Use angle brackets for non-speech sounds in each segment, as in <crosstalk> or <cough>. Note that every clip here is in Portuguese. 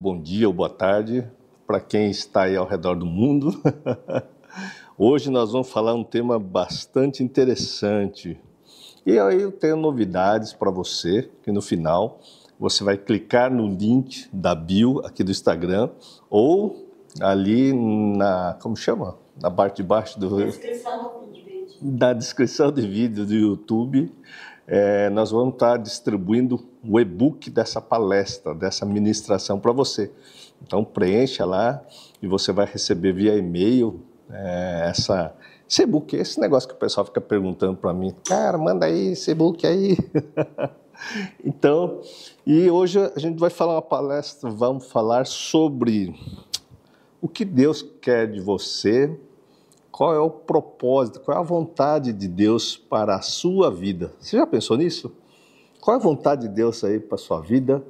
Bom dia ou boa tarde para quem está aí ao redor do mundo. <laughs> Hoje nós vamos falar um tema bastante interessante. E aí eu tenho novidades para você, que no final você vai clicar no link da bio aqui do Instagram ou ali na, como chama? Na parte de baixo do... Descrição do vídeo. Da descrição do vídeo do YouTube é, nós vamos estar distribuindo o e-book dessa palestra, dessa ministração para você. Então preencha lá e você vai receber via e-mail é, essa, esse e-book, esse negócio que o pessoal fica perguntando para mim, cara, manda aí esse e-book aí. <laughs> então, e hoje a gente vai falar uma palestra, vamos falar sobre o que Deus quer de você qual é o propósito, qual é a vontade de Deus para a sua vida. Você já pensou nisso? Qual é a vontade de Deus aí para a sua vida?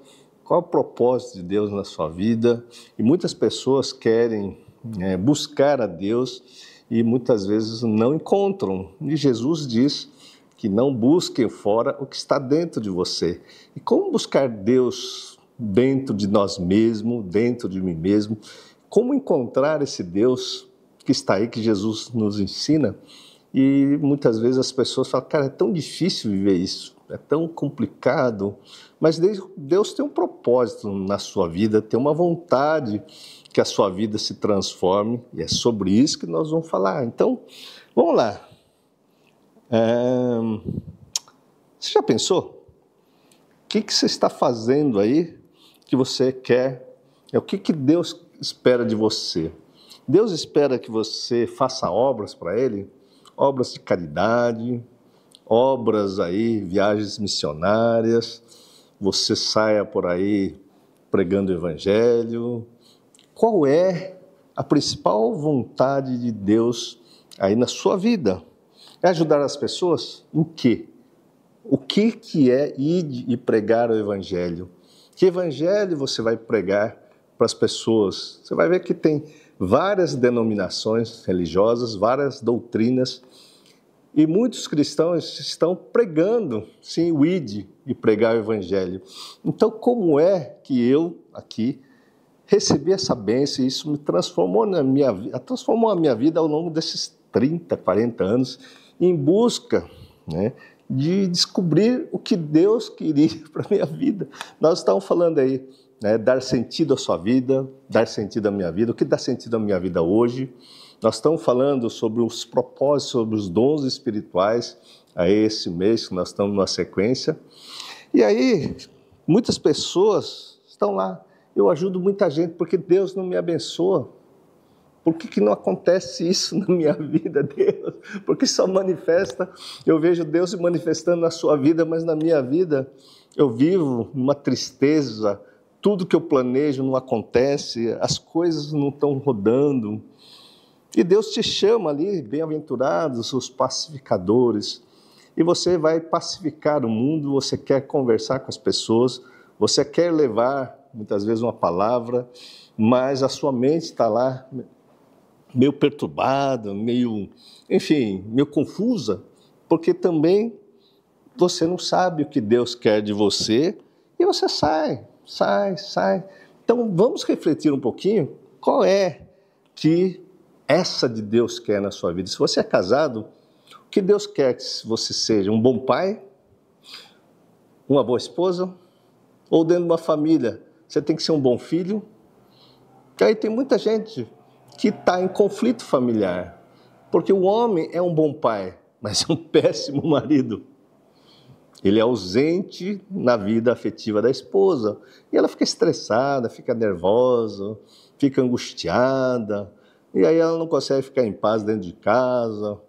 Qual é o propósito de Deus na sua vida? E muitas pessoas querem é, buscar a Deus e muitas vezes não encontram. E Jesus diz que não busquem fora o que está dentro de você. E como buscar Deus dentro de nós mesmos, dentro de mim mesmo? Como encontrar esse Deus que está aí, que Jesus nos ensina. E muitas vezes as pessoas falam, cara, é tão difícil viver isso, é tão complicado. Mas Deus tem um propósito na sua vida, tem uma vontade que a sua vida se transforme, e é sobre isso que nós vamos falar. Então, vamos lá. É... Você já pensou? O que, que você está fazendo aí que você quer? É o que, que Deus espera de você? Deus espera que você faça obras para Ele, obras de caridade, obras aí, viagens missionárias, você saia por aí pregando o Evangelho. Qual é a principal vontade de Deus aí na sua vida? É ajudar as pessoas? Em quê? O que, que é ir e pregar o Evangelho? Que Evangelho você vai pregar para as pessoas? Você vai ver que tem várias denominações religiosas, várias doutrinas, e muitos cristãos estão pregando, sim, o ID e pregar o evangelho. Então, como é que eu aqui recebi essa bênção e isso me transformou na minha vida, transformou a minha vida ao longo desses 30, 40 anos em busca, né, de descobrir o que Deus queria <laughs> para minha vida. Nós estamos falando aí né, dar sentido à sua vida, dar sentido à minha vida. O que dá sentido à minha vida hoje? Nós estamos falando sobre os propósitos, sobre os dons espirituais a esse mês que nós estamos numa sequência. E aí, muitas pessoas estão lá. Eu ajudo muita gente porque Deus não me abençoa. Por que, que não acontece isso na minha vida, Deus? Porque só manifesta, eu vejo Deus se manifestando na sua vida, mas na minha vida eu vivo uma tristeza, tudo que eu planejo não acontece, as coisas não estão rodando. E Deus te chama ali, bem-aventurados os pacificadores. E você vai pacificar o mundo, você quer conversar com as pessoas, você quer levar muitas vezes uma palavra, mas a sua mente está lá meio perturbada, meio, enfim, meio confusa, porque também você não sabe o que Deus quer de você e você sai, sai, sai. Então vamos refletir um pouquinho qual é que essa de Deus quer na sua vida. Se você é casado, o que Deus quer que você seja? Um bom pai? Uma boa esposa? Ou dentro de uma família, você tem que ser um bom filho? E aí tem muita gente que está em conflito familiar, porque o homem é um bom pai, mas é um <laughs> péssimo marido. Ele é ausente na vida afetiva da esposa. E ela fica estressada, fica nervosa, fica angustiada. E aí ela não consegue ficar em paz dentro de casa.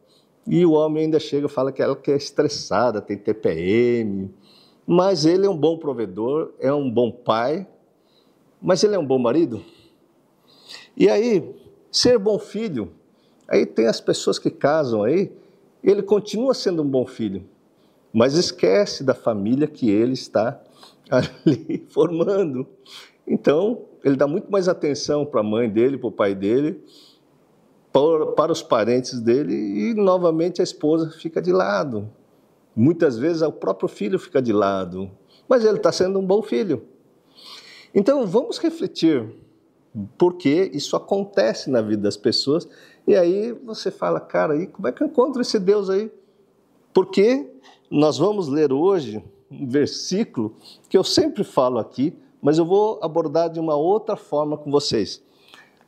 E o homem ainda chega e fala que ela que é estressada, tem TPM. Mas ele é um bom provedor, é um bom pai. Mas ele é um bom marido? E aí, ser bom filho, aí tem as pessoas que casam aí, ele continua sendo um bom filho mas esquece da família que ele está <laughs> ali formando. Então, ele dá muito mais atenção para a mãe dele, para o pai dele, para os parentes dele e novamente a esposa fica de lado. Muitas vezes o próprio filho fica de lado, mas ele está sendo um bom filho. Então vamos refletir porque isso acontece na vida das pessoas e aí você fala, cara, e como é que eu encontro esse Deus aí? Porque nós vamos ler hoje um versículo que eu sempre falo aqui, mas eu vou abordar de uma outra forma com vocês.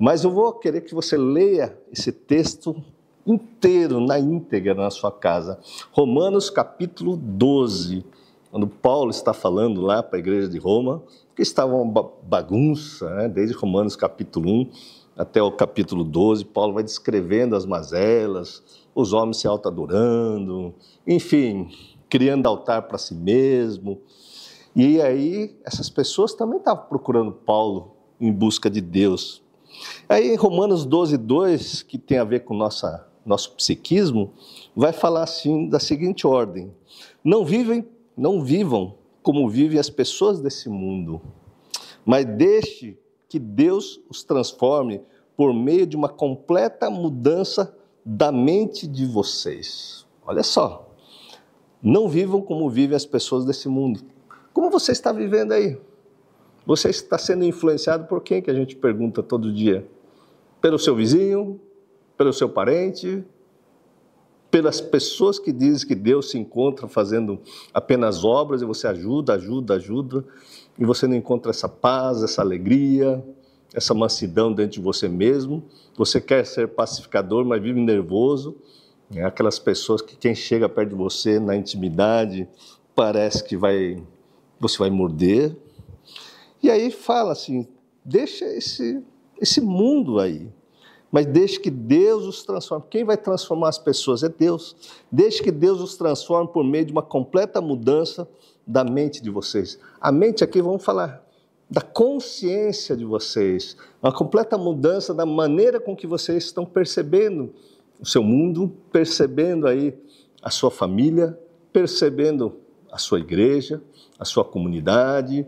Mas eu vou querer que você leia esse texto inteiro, na íntegra, na sua casa. Romanos capítulo 12, quando Paulo está falando lá para a igreja de Roma, que estava uma bagunça, né? desde Romanos capítulo 1 até o capítulo 12, Paulo vai descrevendo as mazelas, os homens se autoadorando, enfim, criando altar para si mesmo. E aí, essas pessoas também estavam procurando Paulo em busca de Deus. Aí, Romanos 12, 2, que tem a ver com nossa, nosso psiquismo, vai falar assim, da seguinte ordem: Não vivem, não vivam como vivem as pessoas desse mundo, mas deixe que Deus os transforme por meio de uma completa mudança da mente de vocês. Olha só. Não vivam como vivem as pessoas desse mundo. Como você está vivendo aí? Você está sendo influenciado por quem que a gente pergunta todo dia? Pelo seu vizinho? Pelo seu parente? Pelas pessoas que dizem que Deus se encontra fazendo apenas obras e você ajuda, ajuda, ajuda, e você não encontra essa paz, essa alegria, essa mansidão dentro de você mesmo. Você quer ser pacificador, mas vive nervoso. É aquelas pessoas que quem chega perto de você na intimidade parece que vai você vai morder. E aí fala assim: deixa esse esse mundo aí, mas deixe que Deus os transforme. Quem vai transformar as pessoas é Deus. Deixe que Deus os transforme por meio de uma completa mudança da mente de vocês. A mente aqui, vamos falar da consciência de vocês, uma completa mudança da maneira com que vocês estão percebendo o seu mundo, percebendo aí a sua família, percebendo a sua igreja, a sua comunidade.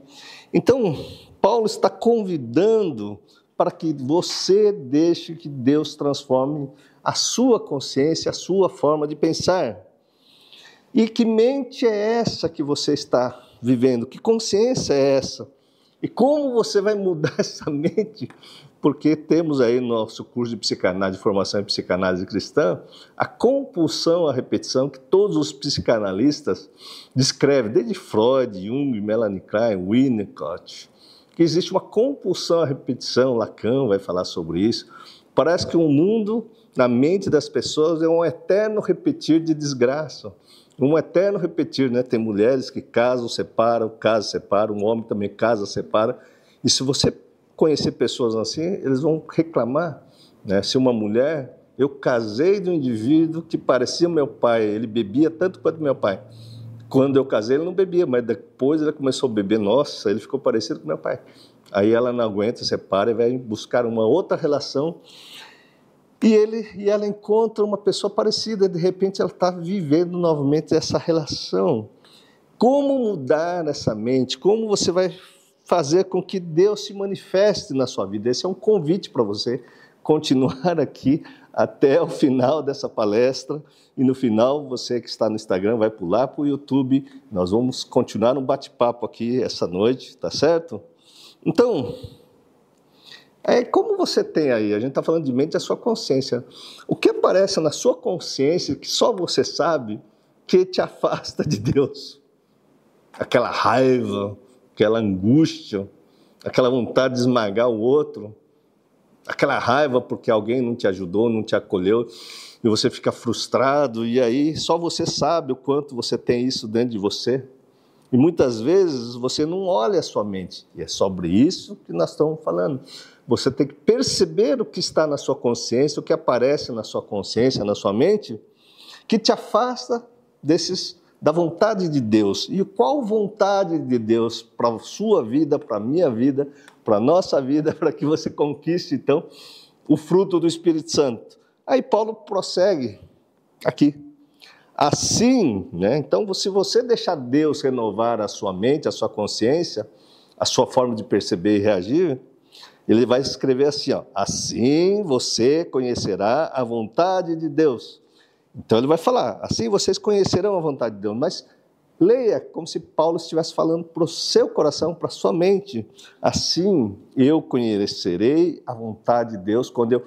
Então, Paulo está convidando para que você deixe que Deus transforme a sua consciência, a sua forma de pensar. E que mente é essa que você está vivendo? Que consciência é essa? E como você vai mudar <laughs> essa mente? Porque temos aí no nosso curso de psicanálise, de formação em psicanálise cristã, a compulsão à repetição que todos os psicanalistas descrevem, desde Freud, Jung, Melanie Klein, Winnicott, que existe uma compulsão à repetição, Lacan vai falar sobre isso. Parece que o mundo, na mente das pessoas, é um eterno repetir de desgraça um eterno repetir, né? Tem mulheres que casam, separam, casam, separam, um homem também casa, separa. E se você conhecer pessoas assim, eles vão reclamar, né? Se uma mulher, eu casei de um indivíduo que parecia meu pai, ele bebia tanto quanto meu pai. Quando eu casei, ele não bebia, mas depois ele começou a beber, nossa, ele ficou parecido com meu pai. Aí ela não aguenta, separa e vai buscar uma outra relação e, ele, e ela encontra uma pessoa parecida, de repente ela está vivendo novamente essa relação. Como mudar essa mente? Como você vai fazer com que Deus se manifeste na sua vida? Esse é um convite para você continuar aqui até o final dessa palestra. E no final, você que está no Instagram vai pular para o YouTube. Nós vamos continuar um bate-papo aqui essa noite, tá certo? Então, é como você tem aí, a gente está falando de mente, é a sua consciência. O que aparece na sua consciência que só você sabe que te afasta de Deus? Aquela raiva, aquela angústia, aquela vontade de esmagar o outro, aquela raiva porque alguém não te ajudou, não te acolheu e você fica frustrado e aí só você sabe o quanto você tem isso dentro de você. E muitas vezes você não olha a sua mente. E é sobre isso que nós estamos falando. Você tem que perceber o que está na sua consciência, o que aparece na sua consciência, na sua mente, que te afasta desses da vontade de Deus. E qual vontade de Deus para a sua vida, para a minha vida, para a nossa vida, <laughs> para que você conquiste então o fruto do Espírito Santo. Aí Paulo prossegue aqui. Assim, né? Então, se você deixar Deus renovar a sua mente, a sua consciência, a sua forma de perceber e reagir, ele vai escrever assim: ó, assim você conhecerá a vontade de Deus. Então ele vai falar: assim vocês conhecerão a vontade de Deus. Mas Leia como se Paulo estivesse falando para o seu coração, para a sua mente. Assim eu conhecerei a vontade de Deus quando eu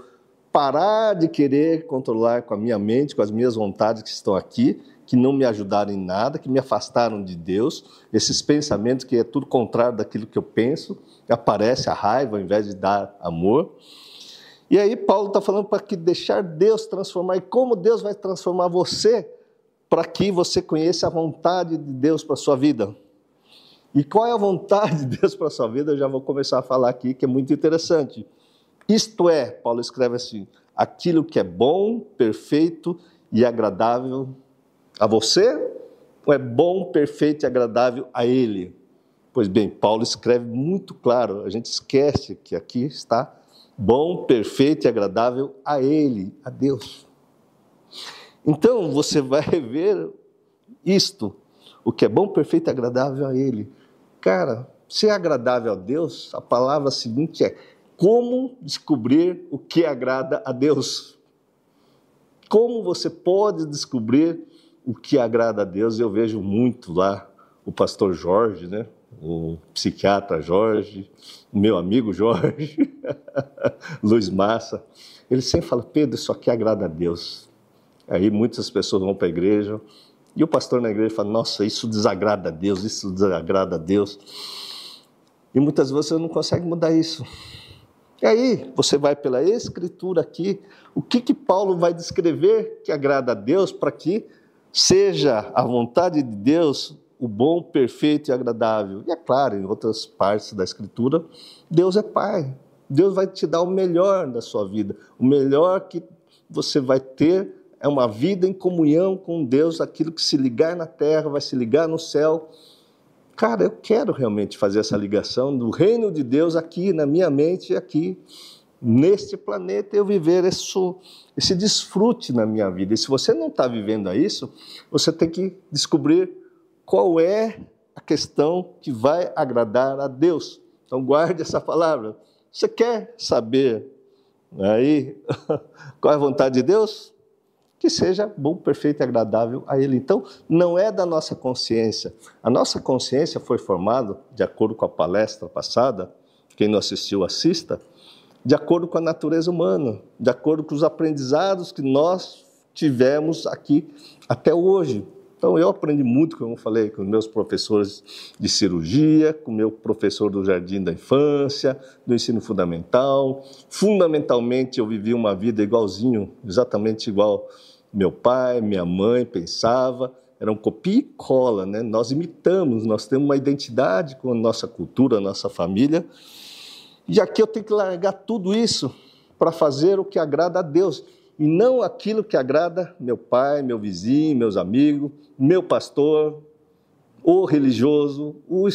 parar de querer controlar com a minha mente, com as minhas vontades que estão aqui, que não me ajudaram em nada, que me afastaram de Deus, esses pensamentos que é tudo contrário daquilo que eu penso, aparece a raiva ao invés de dar amor. E aí Paulo está falando para que deixar Deus transformar, e como Deus vai transformar você para que você conheça a vontade de Deus para sua vida. E qual é a vontade de Deus para sua vida? Eu já vou começar a falar aqui, que é muito interessante. Isto é, Paulo escreve assim: aquilo que é bom, perfeito e agradável a você, ou é bom, perfeito e agradável a Ele? Pois bem, Paulo escreve muito claro, a gente esquece que aqui está bom, perfeito e agradável a Ele, a Deus. Então você vai <laughs> ver isto, o que é bom, perfeito e agradável a Ele. Cara, se é agradável a Deus, a palavra seguinte é como descobrir o que agrada a Deus. Como você pode descobrir o que agrada a Deus? Eu vejo muito lá o pastor Jorge, né? o psiquiatra Jorge, meu amigo Jorge, <laughs> Luiz Massa. Ele sempre fala: Pedro, isso aqui agrada a Deus. Aí muitas pessoas vão para a igreja e o pastor na igreja fala: Nossa, isso desagrada a Deus, isso desagrada a Deus. E muitas vezes você não consegue mudar isso. E aí você vai pela escritura aqui, o que que Paulo vai descrever que agrada a Deus para que seja a vontade de Deus o bom, perfeito e agradável. E é claro, em outras partes da escritura, Deus é Pai. Deus vai te dar o melhor da sua vida, o melhor que você vai ter é uma vida em comunhão com Deus, aquilo que se ligar na terra vai se ligar no céu. Cara, eu quero realmente fazer essa ligação do reino de Deus aqui na minha mente, aqui neste planeta, eu viver isso, esse desfrute na minha vida. E se você não está vivendo isso, você tem que descobrir qual é a questão que vai agradar a Deus. Então guarde essa palavra. Você quer saber aí <laughs> qual é a vontade de Deus? que seja bom, perfeito e agradável a Ele. Então, não é da nossa consciência. A nossa consciência foi formada, de acordo com a palestra passada, quem não assistiu, assista, de acordo com a natureza humana, de acordo com os aprendizados que nós tivemos aqui até hoje. Então, eu aprendi muito, como eu falei, com meus professores de cirurgia, com meu professor do jardim da infância, do ensino fundamental. Fundamentalmente, eu vivi uma vida igualzinho, exatamente igual meu pai, minha mãe pensava, era um copia e cola, né? Nós imitamos, nós temos uma identidade com a nossa cultura, a nossa família. E aqui eu tenho que largar tudo isso para fazer o que agrada a Deus e não aquilo que agrada meu pai, meu vizinho, meus amigos, meu pastor, o religioso, o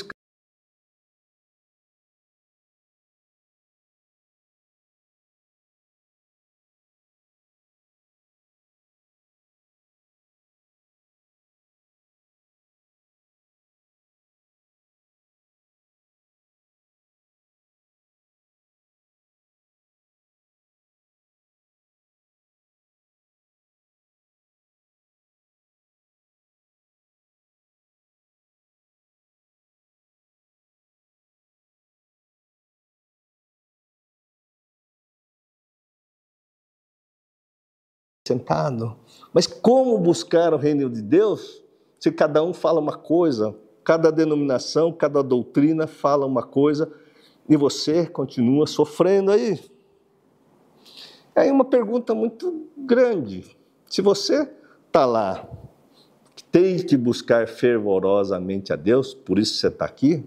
sentado. Mas como buscar o reino de Deus se cada um fala uma coisa, cada denominação, cada doutrina fala uma coisa e você continua sofrendo aí? É aí uma pergunta muito grande. Se você está lá, tem que buscar fervorosamente a Deus, por isso você está aqui,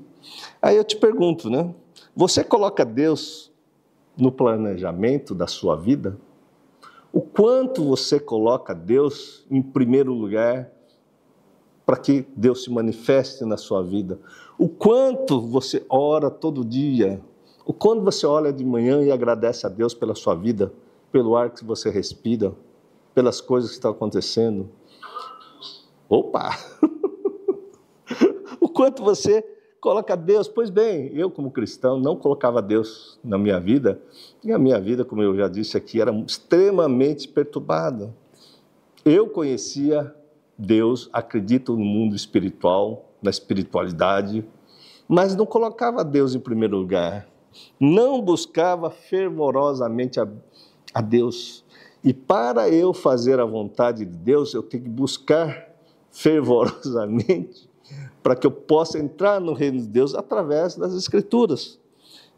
aí eu te pergunto, né? Você coloca Deus no planejamento da sua vida? Quanto você coloca Deus em primeiro lugar para que Deus se manifeste na sua vida, o quanto você ora todo dia, o quanto você olha de manhã e agradece a Deus pela sua vida, pelo ar que você respira, pelas coisas que estão acontecendo. Opa! <laughs> o quanto você coloca Deus. Pois bem, eu, como cristão, não colocava Deus na minha vida, e a minha vida, como eu já disse aqui, era extremamente perturbada. Eu conhecia Deus, acreditam no mundo espiritual, na espiritualidade, mas não colocava Deus em primeiro lugar. Não buscava fervorosamente a, a Deus. E para eu fazer a vontade de Deus, eu tenho que buscar <laughs> fervorosamente para que eu possa entrar no reino de Deus através das Escrituras.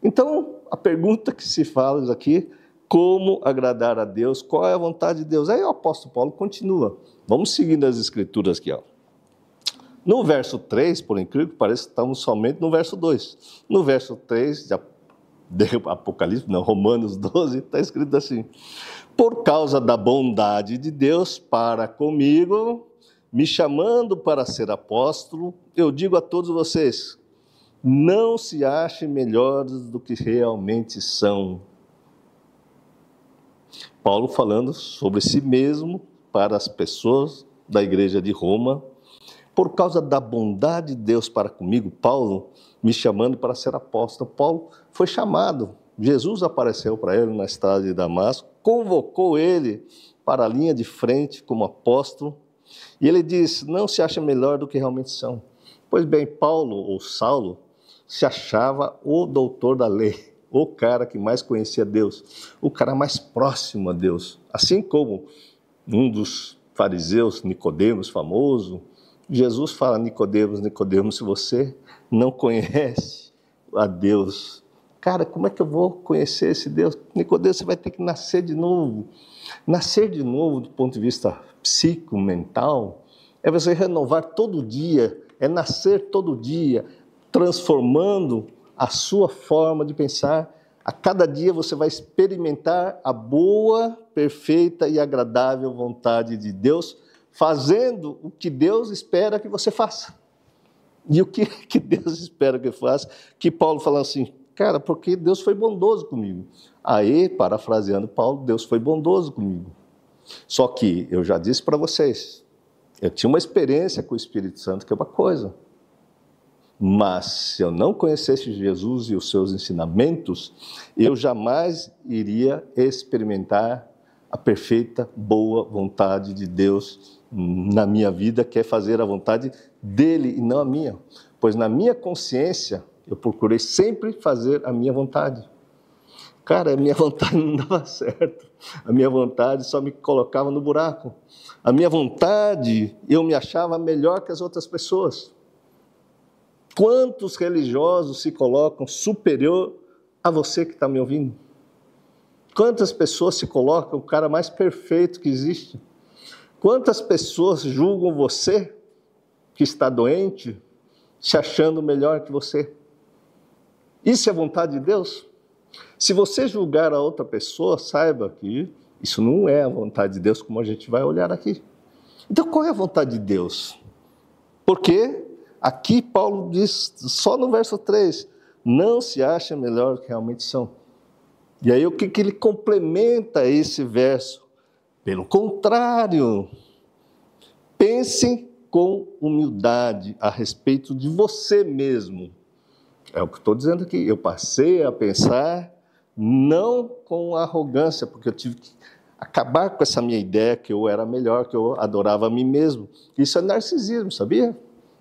Então, a pergunta que se fala aqui, como agradar a Deus, qual é a vontade de Deus? Aí o apóstolo Paulo continua. Vamos seguindo as Escrituras aqui. Ó. No verso 3, por incrível que pareça, estamos somente no verso 2. No verso 3 de <laughs> Apocalipse, não, Romanos 12, está escrito assim: Por causa da bondade de Deus para comigo, me chamando para ser apóstolo, eu digo a todos vocês: não se achem melhores do que realmente são. Paulo falando sobre si mesmo para as pessoas da igreja de Roma, por causa da bondade de Deus para comigo, Paulo me chamando para ser apóstolo. Paulo foi chamado, Jesus apareceu para ele na estrada de Damasco, convocou ele para a linha de frente como apóstolo, e ele disse: Não se acha melhor do que realmente são. Pois bem, Paulo ou Saulo se achava o doutor da lei, o cara que mais conhecia Deus, o cara mais próximo a Deus. Assim como um dos fariseus, Nicodemos, famoso, Jesus fala: Nicodemos, Nicodemos, se você não conhece a Deus, cara, como é que eu vou conhecer esse Deus? Nicodemos, você vai ter que nascer de novo. Nascer de novo do ponto de vista psico, mental, é você renovar todo dia, é nascer todo dia, transformando a sua forma de pensar. A cada dia você vai experimentar a boa, perfeita e agradável vontade de Deus, fazendo o que Deus espera que você faça. E o que, <laughs> que Deus espera que eu faça? Que Paulo fala assim, cara, porque Deus foi bondoso comigo. Aí, parafraseando Paulo, Deus foi bondoso comigo. Só que eu já disse para vocês, eu tinha uma experiência com o Espírito Santo que é uma coisa. Mas se eu não conhecesse Jesus e os seus ensinamentos, eu jamais iria experimentar a perfeita, boa vontade de Deus na minha vida, que é fazer a vontade dele e não a minha. Pois na minha consciência, eu procurei sempre fazer a minha vontade. Cara, a minha vontade <laughs> não dava certo. A minha vontade só me colocava no buraco. A minha vontade, eu me achava melhor que as outras pessoas. Quantos religiosos se colocam superior a você que está me ouvindo? Quantas pessoas se colocam o cara mais perfeito que existe? Quantas pessoas julgam você que está doente, se achando melhor que você? Isso é vontade de Deus? Se você julgar a outra pessoa, saiba que isso não é a vontade de Deus, como a gente vai olhar aqui. Então, qual é a vontade de Deus? Porque Aqui Paulo diz, só no verso 3, não se acha melhor do que realmente são. E aí o que, que ele complementa esse verso? Pelo contrário, pensem com humildade a respeito de você mesmo. É o que estou dizendo aqui. Eu passei a pensar não com arrogância, porque eu tive que acabar com essa minha ideia que eu era melhor, que eu adorava a mim mesmo. Isso é narcisismo, sabia?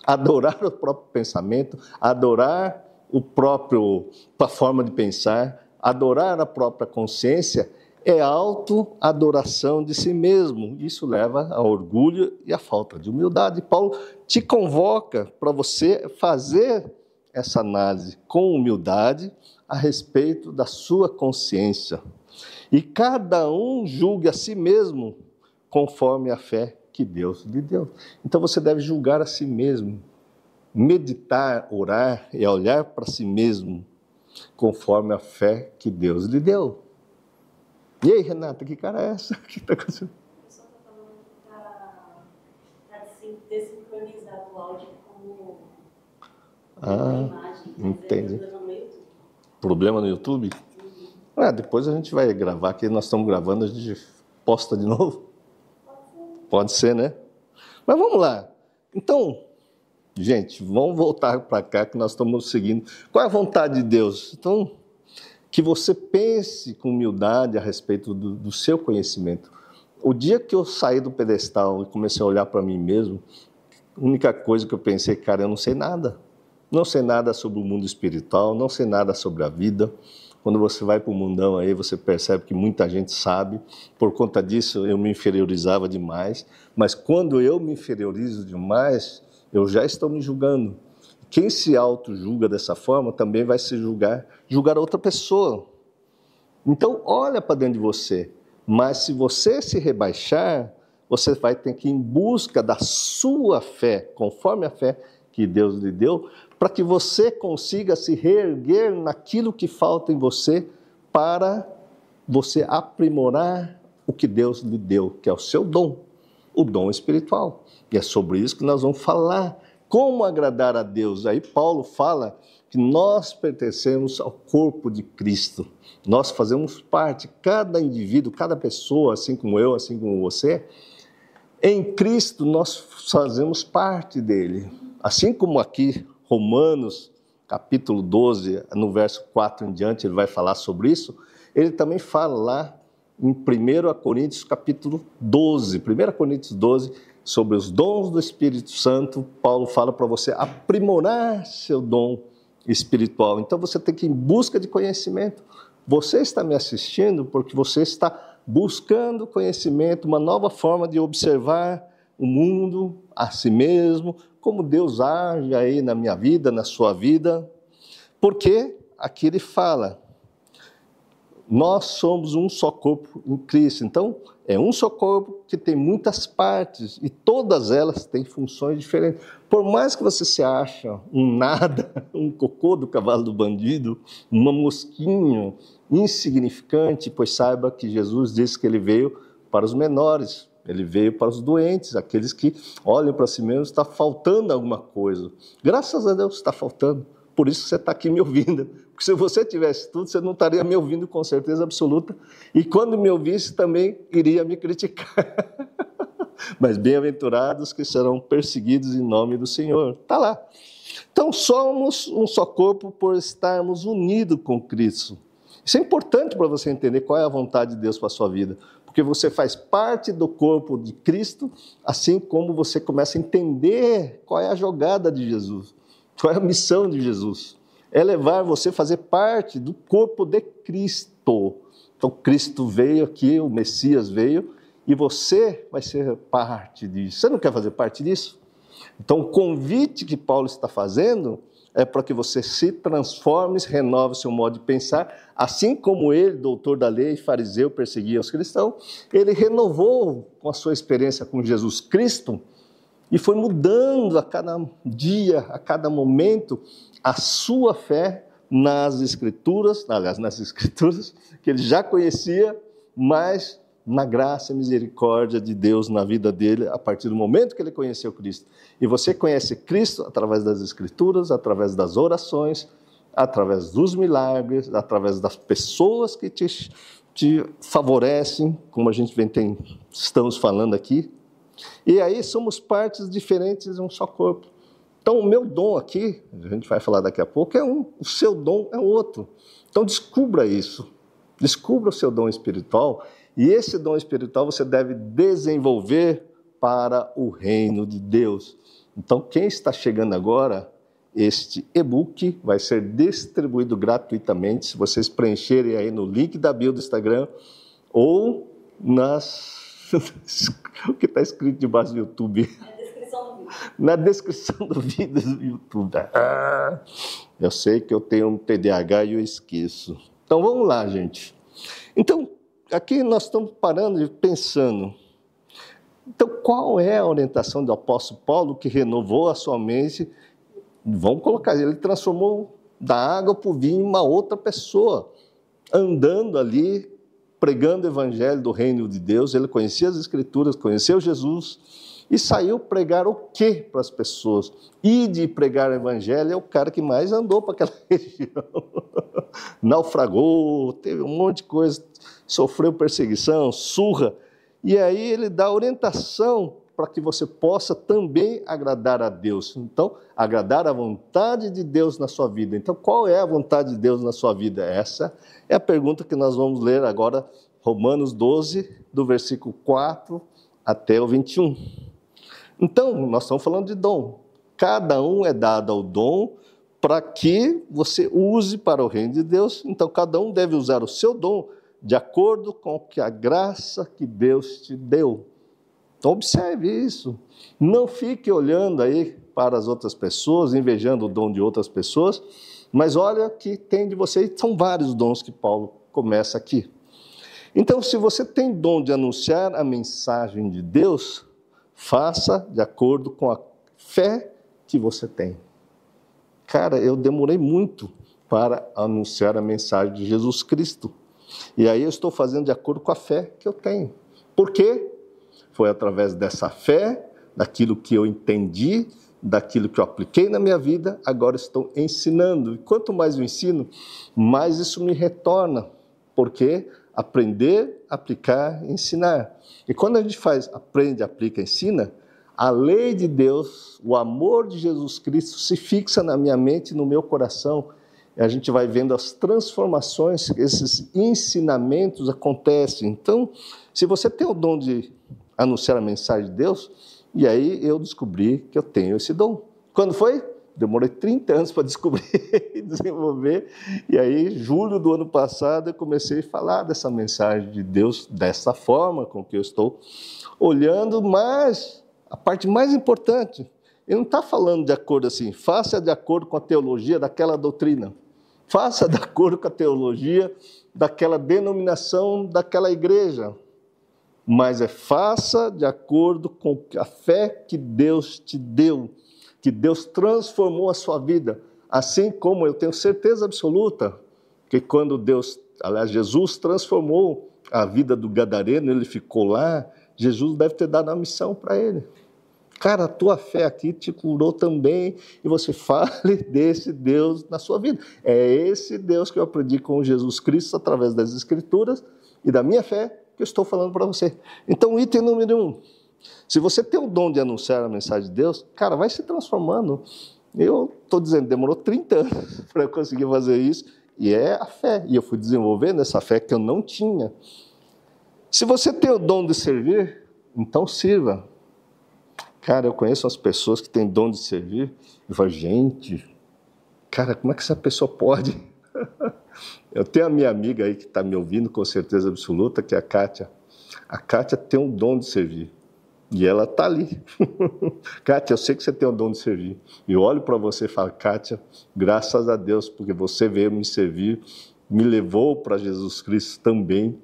adorar o próprio pensamento, adorar o próprio a forma de pensar, adorar a própria consciência é auto-adoração de si mesmo. Isso leva a orgulho e a falta de humildade. Paulo te convoca para você fazer essa análise com humildade a respeito da sua consciência. E cada um julgue a si mesmo conforme a fé que Deus lhe deu. Então você deve julgar a si mesmo. Meditar, orar e olhar para si mesmo conforme a fé que Deus lhe deu. E aí, Renata, que cara é essa? O <laughs> que está acontecendo? Pessoal está falando que está tá desincronizado o áudio com ah. Entendi. Problema no YouTube? Ah, depois a gente vai gravar, que nós estamos gravando, a gente posta de <laughs> novo. Pode ser, né? Mas vamos lá. Então, gente, vamos voltar para cá que nós estamos seguindo. Qual é a vontade de Deus? Então, que você pense com humildade a respeito do, do seu conhecimento. O dia que eu saí do pedestal e comecei a olhar para mim mesmo, a única coisa que eu pensei, cara, eu não sei nada. Não sei nada sobre o mundo espiritual, não sei nada sobre a vida. Quando você vai para o mundão aí, você percebe que muita gente sabe. Por conta disso, eu me inferiorizava demais. Mas quando eu me inferiorizo demais, eu já estou me julgando. Quem se auto-julga dessa forma também vai se julgar, julgar outra pessoa. Então, olha para dentro de você. Mas se você se rebaixar, você vai ter que ir em busca da sua fé, conforme a fé que Deus lhe deu, para que você consiga se reerguer naquilo que falta em você para você aprimorar o que Deus lhe deu, que é o seu dom, o dom espiritual. E é sobre isso que nós vamos falar. Como agradar a Deus? Aí Paulo fala que nós pertencemos ao corpo de Cristo. Nós fazemos parte, cada indivíduo, cada pessoa, assim como eu, assim como você, em Cristo nós fazemos parte dele. Assim como aqui, Romanos, capítulo 12, no verso 4 em diante, ele vai falar sobre isso, ele também fala lá em 1 Coríntios, capítulo 12, 1 Coríntios 12, sobre os dons do Espírito Santo, Paulo fala para você aprimorar seu dom espiritual. Então você tem que ir em busca de conhecimento. Você está me assistindo porque você está buscando conhecimento, uma nova forma de observar o mundo, a si mesmo, como Deus age aí na minha vida, na sua vida. Porque aqui ele fala, nós somos um só corpo em Cristo. Então, é um só corpo que tem muitas partes e todas elas têm funções diferentes. Por mais que você se ache um nada, <laughs> um cocô do cavalo do bandido, uma mosquinha insignificante, pois saiba que Jesus disse que ele veio para os menores, ele veio para os doentes, aqueles que olham para si mesmos, está faltando alguma coisa. Graças a Deus está faltando. Por isso você está aqui me ouvindo. Porque se você tivesse tudo, você não estaria me ouvindo com certeza absoluta. E quando me ouvisse, também iria me criticar. <laughs> Mas bem-aventurados que serão perseguidos em nome do Senhor. Está lá. Então somos um só corpo por estarmos unidos com Cristo. Isso é importante para você entender qual é a vontade de Deus para a sua vida. Porque você faz parte do corpo de Cristo, assim como você começa a entender qual é a jogada de Jesus. Qual é a missão de Jesus? É levar você a fazer parte do corpo de Cristo. Então, Cristo veio aqui, o Messias veio, e você vai ser parte disso. Você não quer fazer parte disso? Então, o convite que Paulo está fazendo é para que você se transforme, renove seu modo de pensar, assim como ele, doutor da lei, fariseu, perseguia os cristãos, ele renovou com a sua experiência com Jesus Cristo e foi mudando a cada dia, a cada momento, a sua fé nas Escrituras, aliás, nas <laughs> Escrituras, que ele já conhecia, mas na graça e misericórdia de Deus na vida dele, a partir do momento que ele conheceu Cristo. E você conhece Cristo através das Escrituras, através das orações, através dos milagres, através das pessoas que te, te favorecem, como a gente vem tem, estamos falando aqui, e aí somos partes diferentes de um só corpo. Então, o meu dom aqui, a gente vai falar daqui a pouco, é um, o seu dom é outro. Então, descubra isso. Descubra o seu dom espiritual e esse dom espiritual você deve desenvolver para o reino de Deus. Então, quem está chegando agora, este e-book vai ser distribuído gratuitamente. Se vocês preencherem aí no link da bio do Instagram ou nas <laughs> o que está escrito debaixo do YouTube. Na descrição do vídeo do YouTube. Ah, eu sei que eu tenho um TDAH e eu esqueço. Então vamos lá, gente. Então, aqui nós estamos parando e pensando. Então, qual é a orientação do apóstolo Paulo que renovou a sua mente? Vamos colocar, ele transformou da água para o vinho uma outra pessoa, andando ali pregando o evangelho do reino de Deus, ele conhecia as escrituras, conheceu Jesus e saiu pregar o quê para as pessoas? E de pregar o evangelho é o cara que mais andou para aquela <laughs> região. Naufragou, teve um monte de coisa, sofreu perseguição, surra. E aí ele dá orientação para que você possa também agradar a Deus. Então, agradar a vontade de Deus na sua vida. Então, qual é a vontade de Deus na sua vida? Essa é a pergunta que nós vamos ler agora, Romanos 12, do versículo 4 até o 21. Então, nós estamos falando de dom. Cada um é dado ao dom para que você use para o reino de Deus. Então, cada um deve usar o seu dom de acordo com que a graça que Deus te deu. Então, observe isso. Não fique olhando aí para as outras pessoas, invejando o dom de outras pessoas, mas olha que tem de você, são vários dons que Paulo começa aqui. Então, se você tem dom de anunciar a mensagem de Deus, faça de acordo com a fé que você tem. Cara, eu demorei muito para anunciar a mensagem de Jesus Cristo. E aí eu estou fazendo de acordo com a fé que eu tenho. Por quê? Foi através dessa fé, daquilo que eu entendi, daquilo que eu apliquei na minha vida, agora estou ensinando. E quanto mais eu ensino, mais isso me retorna. Porque aprender, aplicar, ensinar. E quando a gente faz aprende, aplica, ensina, a lei de Deus, o amor de Jesus Cristo se fixa na minha mente, no meu coração. A gente vai vendo as transformações, esses ensinamentos acontecem. Então, se você tem o dom de anunciar a mensagem de Deus, e aí eu descobri que eu tenho esse dom. Quando foi? Demorei 30 anos para descobrir <laughs> e desenvolver. E aí, julho do ano passado, eu comecei a falar dessa mensagem de Deus dessa forma com que eu estou olhando, mas a parte mais importante, ele não está falando de acordo assim, faça de acordo com a teologia daquela doutrina, faça de acordo com a teologia daquela denominação, daquela igreja, mas é faça de acordo com a fé que Deus te deu que Deus transformou a sua vida, assim como eu tenho certeza absoluta que quando Deus, aliás, Jesus transformou a vida do gadareno, ele ficou lá, Jesus deve ter dado a missão para ele. Cara, a tua fé aqui te curou também e você <laughs> fale desse Deus na sua vida. É esse Deus que eu aprendi com Jesus Cristo através das Escrituras e da minha fé que eu estou falando para você. Então, item número um, se você tem o dom de anunciar a mensagem de Deus, cara, vai se transformando. Eu estou dizendo, demorou 30 <laughs> anos para eu conseguir fazer isso, e é a fé. E eu fui desenvolvendo essa fé que eu não tinha. Se você tem o dom de servir, então sirva. Cara, eu conheço as pessoas que têm dom de servir, e falo, gente, cara, como é que essa pessoa pode? <laughs> eu tenho a minha amiga aí que está me ouvindo com certeza absoluta, que é a Kátia. A Kátia tem um dom de servir. E ela está ali. <laughs> Kátia, eu sei que você tem o dom de servir. E eu olho para você e falo, Kátia, graças a Deus, porque você veio me servir, me levou para Jesus Cristo também,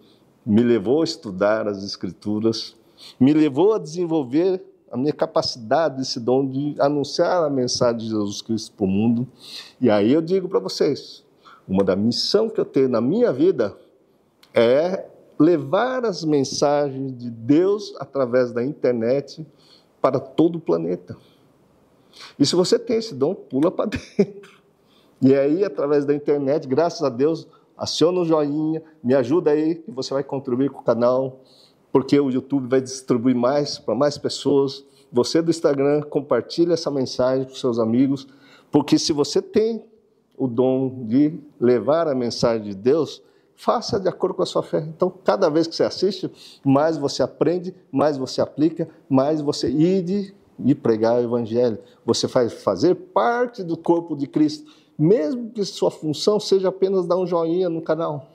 me levou a estudar as Escrituras, me levou a desenvolver a minha capacidade, esse dom de anunciar a mensagem de Jesus Cristo para o mundo. E aí eu digo para vocês, uma da missão que eu tenho na minha vida é levar as mensagens de Deus através da internet para todo o planeta. E se você tem esse dom, pula para <laughs> dentro. E aí, através da internet, graças a Deus, aciona o joinha, me ajuda aí, que você vai contribuir com o canal, porque o YouTube vai distribuir mais para mais pessoas. Você do Instagram, compartilha essa mensagem com seus amigos, porque se você tem o dom de levar a mensagem de Deus, faça de acordo com a sua fé. Então, cada vez que você assiste, mais você aprende, mais você aplica, mais você ide e pregar o evangelho. Você faz fazer parte do corpo de Cristo, mesmo que sua função seja apenas dar um joinha no canal.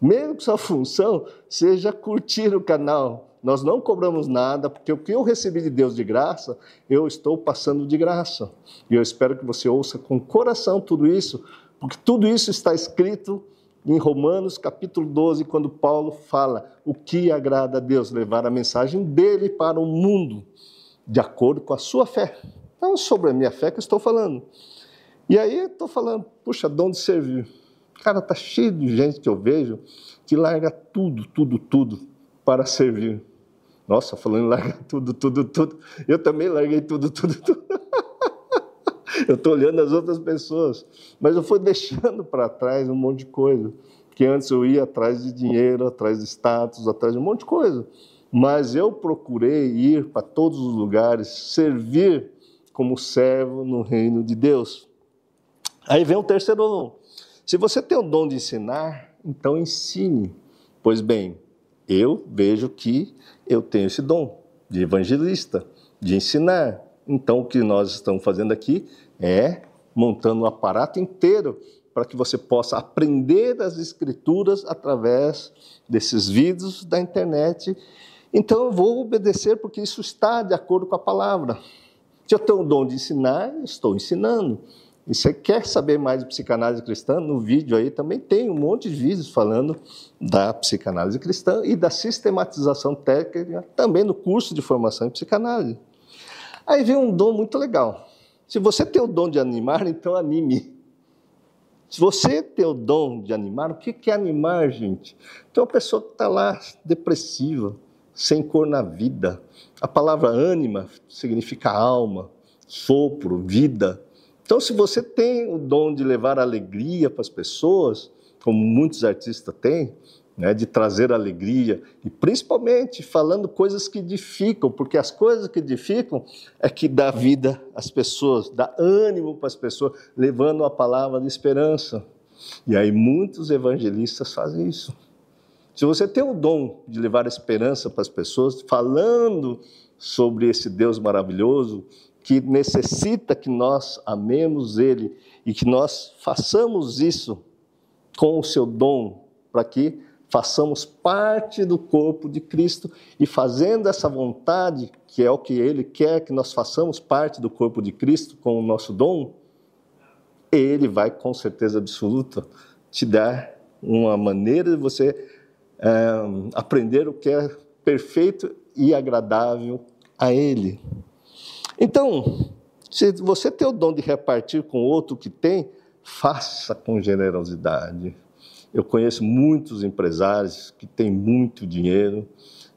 Mesmo que sua função seja curtir o canal. Nós não cobramos nada, porque o que eu recebi de Deus de graça, eu estou passando de graça. E eu espero que você ouça com coração tudo isso, porque tudo isso está escrito em Romanos capítulo 12, quando Paulo fala o que agrada a Deus, levar a mensagem dele para o mundo, de acordo com a sua fé. Não sobre a minha fé que eu estou falando. E aí estou falando, puxa, de servir. Cara, tá cheio de gente que eu vejo que larga tudo, tudo, tudo para servir. Nossa, falando larga <laughs> tudo, tudo, tudo. Eu também larguei tudo, tudo, <laughs> tudo. eu estou olhando as outras pessoas. Mas eu fui deixando para trás um monte de coisa. Que antes eu ia atrás de dinheiro, atrás de status, atrás de um monte de coisa. Mas eu procurei ir para todos os lugares, servir como servo no reino de Deus. Aí vem o terceiro. Se você tem o dom de ensinar, então ensine. Pois bem, eu vejo que eu tenho esse dom de evangelista, de ensinar. Então, o que nós estamos fazendo aqui é montando um aparato inteiro para que você possa aprender as escrituras através desses vídeos da internet. Então, eu vou obedecer porque isso está de acordo com a palavra. Se eu tenho o dom de ensinar, estou ensinando. E você quer saber mais de psicanálise cristã? No vídeo aí também tem um monte de vídeos falando da psicanálise cristã e da sistematização técnica, também no curso de formação em psicanálise. Aí vem um dom muito legal. Se você tem o dom de animar, <laughs> então anime. Se você tem o dom de animar, o que é animar, gente? Então, a pessoa que está lá depressiva, sem cor na vida. A palavra ânima significa alma, sopro, vida. Então, se você tem o dom de levar alegria para as pessoas, como muitos artistas têm, né, de trazer alegria, e principalmente falando coisas que edificam, porque as coisas que edificam é que dá vida às pessoas, dá ânimo para as pessoas, levando a palavra de esperança. E aí muitos evangelistas fazem isso. Se você tem o dom de levar esperança para as pessoas, falando sobre esse Deus maravilhoso, que necessita que nós amemos Ele e que nós façamos isso com o seu dom, para que façamos parte do corpo de Cristo e fazendo essa vontade, que é o que Ele quer que nós façamos parte do corpo de Cristo com o nosso dom, Ele vai com certeza absoluta te dar uma maneira de você é, aprender o que é perfeito e agradável a Ele. Então, se você tem o dom de repartir com outro que tem, faça com generosidade. Eu conheço muitos empresários que têm muito dinheiro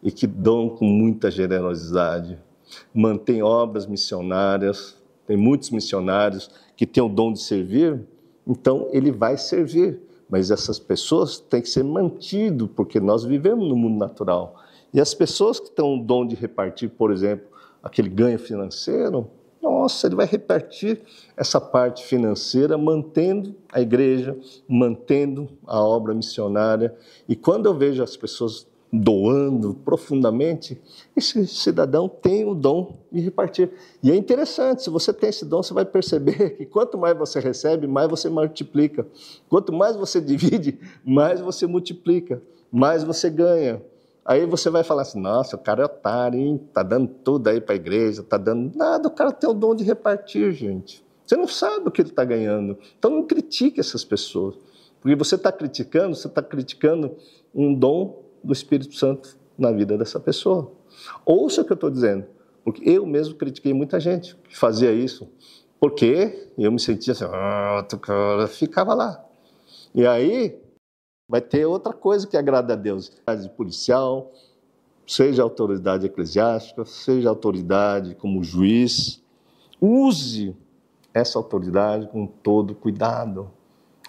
e que dão com muita generosidade. Mantém obras missionárias, tem muitos missionários que têm o dom de servir, então ele vai servir. Mas essas pessoas têm que ser mantidas, porque nós vivemos no mundo natural. E as pessoas que têm o dom de repartir, por exemplo, aquele ganho financeiro, nossa, ele vai repartir essa parte financeira, mantendo a igreja, mantendo a obra missionária. E quando eu vejo as pessoas doando profundamente, esse cidadão tem o dom de repartir. E é interessante, se você tem esse dom, você vai perceber <laughs> que quanto mais você recebe, mais você multiplica. Quanto mais você divide, <laughs> mais você multiplica, mais você ganha. Aí você vai falar assim, nossa, o cara é otário, hein? Tá dando tudo aí para a igreja, tá dando nada, o cara tem o dom de repartir, gente. Você não sabe o que ele está ganhando. Então não critique essas pessoas. Porque você está criticando, você está criticando um dom do Espírito Santo na vida dessa pessoa. Ouça o que eu estou dizendo. Porque eu mesmo critiquei muita gente que fazia isso. Porque eu me sentia assim, ah, cara, ficava lá. E aí vai ter outra coisa que agrada a Deus. De policial, seja autoridade eclesiástica, seja autoridade como juiz, use essa autoridade com todo cuidado.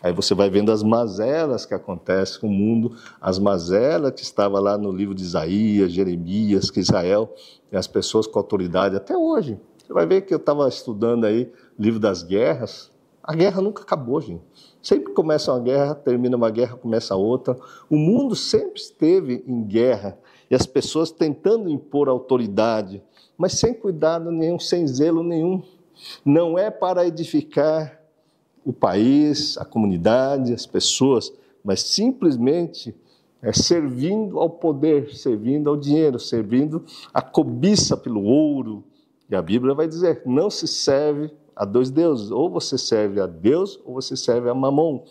Aí você vai vendo as mazelas que acontecem com o mundo, as mazelas que estava lá no livro de Isaías, Jeremias, que Israel e as pessoas com autoridade até hoje. Você vai ver que eu estava estudando aí livro das guerras. A guerra nunca acabou, gente. Sempre começa uma guerra, termina uma guerra, começa outra. O mundo sempre esteve em guerra e as pessoas tentando impor autoridade, mas sem cuidado nenhum, sem zelo nenhum. Não é para edificar o país, a comunidade, as pessoas, mas simplesmente é servindo ao poder, servindo ao dinheiro, servindo à cobiça pelo ouro. E a Bíblia vai dizer: não se serve a dois deuses. Ou você serve a Deus ou você serve a Mamon.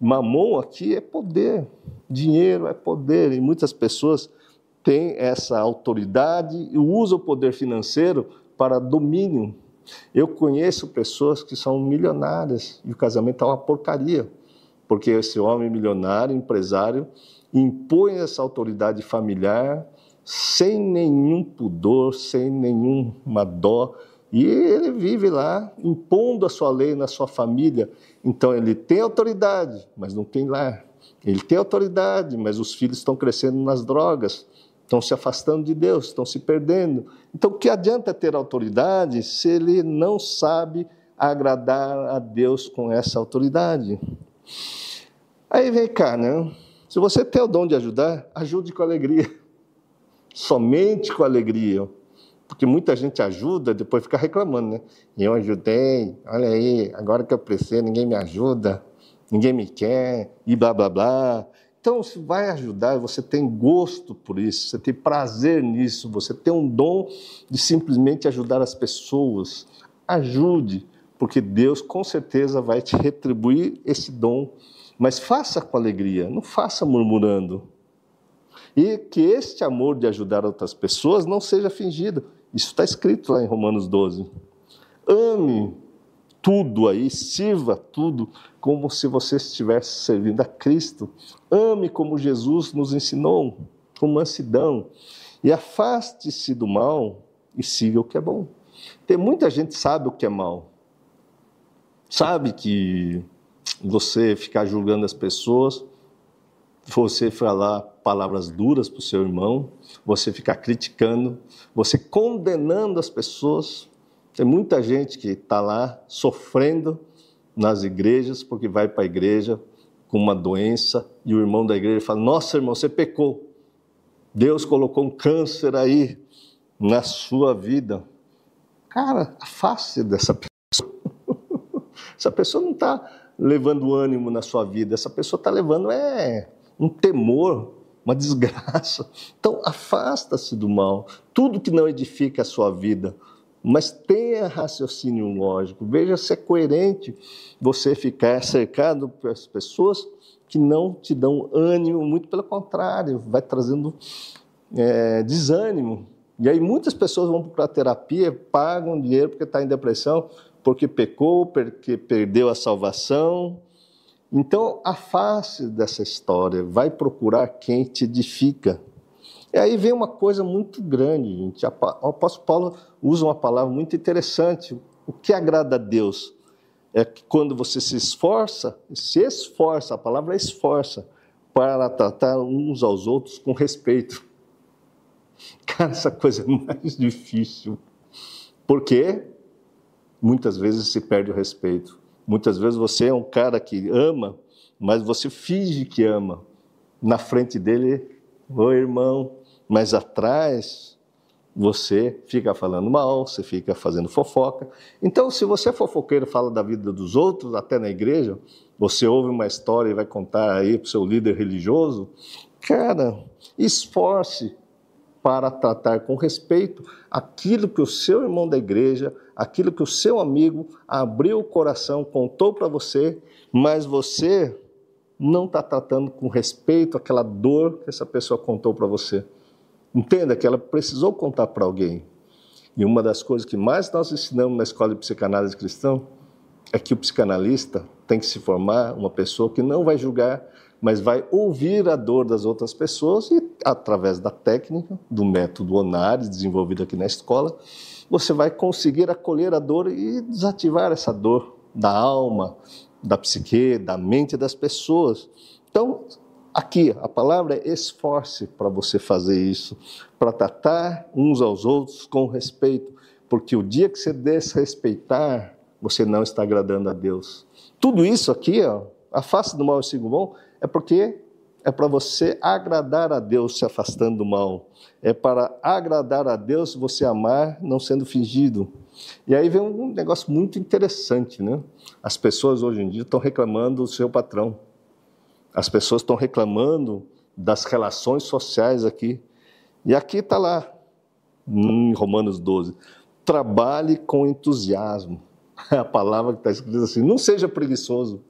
Mamon aqui é poder, dinheiro é poder, e muitas pessoas têm essa autoridade e usam o poder financeiro para domínio. Eu conheço pessoas que são milionárias e o casamento é uma porcaria, porque esse homem milionário, empresário, impõe essa autoridade familiar sem nenhum pudor, sem nenhuma dó, e ele vive lá impondo a sua lei na sua família. Então ele tem autoridade, mas não tem lar. Ele tem autoridade, mas os filhos estão crescendo nas drogas, estão se afastando de Deus, estão se perdendo. Então o que adianta ter autoridade se ele não sabe agradar a Deus com essa autoridade? Aí vem cá, né? Se você tem o dom de ajudar, ajude com alegria. <laughs> Somente com alegria. Porque muita gente ajuda, depois fica reclamando, né? Eu ajudei, olha aí, agora que eu preciso, ninguém me ajuda, ninguém me quer, e blá blá blá. Então, se vai ajudar, você tem gosto por isso, você tem prazer nisso, você tem um dom de simplesmente ajudar as pessoas. Ajude, porque Deus com certeza vai te retribuir esse dom. Mas faça com alegria, não faça murmurando. E que este amor de ajudar outras pessoas não seja fingido. Isso está escrito lá em Romanos 12. Ame tudo aí, sirva tudo como se você estivesse servindo a Cristo. Ame como Jesus nos ensinou, com mansidão. E afaste-se do mal e siga o que é bom. Tem muita gente que sabe o que é mal. Sabe que você ficar julgando as pessoas, você falar palavras duras para o seu irmão, você ficar criticando, você condenando as pessoas. Tem muita gente que está lá sofrendo nas igrejas porque vai para a igreja com uma doença e o irmão da igreja fala: Nossa, irmão, você pecou. Deus colocou um câncer aí na sua vida. Cara, afaste dessa pessoa. <laughs> Essa pessoa não está levando ânimo na sua vida, essa pessoa está levando é um temor, uma desgraça. Então, afasta-se do mal, tudo que não edifica a sua vida, mas tenha raciocínio lógico, veja se é coerente você ficar cercado por pessoas que não te dão ânimo, muito pelo contrário, vai trazendo é, desânimo. E aí muitas pessoas vão para a terapia, pagam dinheiro porque está em depressão, porque pecou, porque perdeu a salvação, então, afaste dessa história, vai procurar quem te edifica. E aí vem uma coisa muito grande, gente. O apóstolo Paulo usa uma palavra muito interessante. O que agrada a Deus é que quando você se esforça, se esforça, a palavra é esforça, para tratar uns aos outros com respeito. <laughs> Cara, essa coisa é mais difícil. Porque muitas vezes se perde o respeito. Muitas vezes você é um cara que ama, mas você finge que ama. Na frente dele, oi irmão, mas atrás você fica falando mal, você fica fazendo fofoca. Então, se você é fofoqueiro fala da vida dos outros, até na igreja, você ouve uma história e vai contar aí para o seu líder religioso, cara, esforce para tratar com respeito aquilo que o seu irmão da igreja, aquilo que o seu amigo abriu o coração, contou para você, mas você não está tratando com respeito aquela dor que essa pessoa contou para você. Entenda que ela precisou contar para alguém. E uma das coisas que mais nós ensinamos na escola de psicanálise cristão é que o psicanalista tem que se formar uma pessoa que não vai julgar, mas vai ouvir a dor das outras pessoas e, através da técnica, do método ONARES, desenvolvido aqui na escola, você vai conseguir acolher a dor e desativar essa dor da alma, da psique, da mente das pessoas. Então, aqui, a palavra é esforce para você fazer isso, para tratar uns aos outros com respeito, porque o dia que você desrespeitar, você não está agradando a Deus. Tudo isso aqui, ó, a face do mal e sigo bom, é porque é para você agradar a Deus se afastando do mal. É para agradar a Deus você amar não sendo fingido. E aí vem um negócio muito interessante, né? As pessoas hoje em dia estão reclamando do seu patrão. As pessoas estão reclamando das relações sociais aqui. E aqui está lá, em Romanos 12. Trabalhe com entusiasmo. É <laughs> a palavra que está escrita assim: não seja preguiçoso.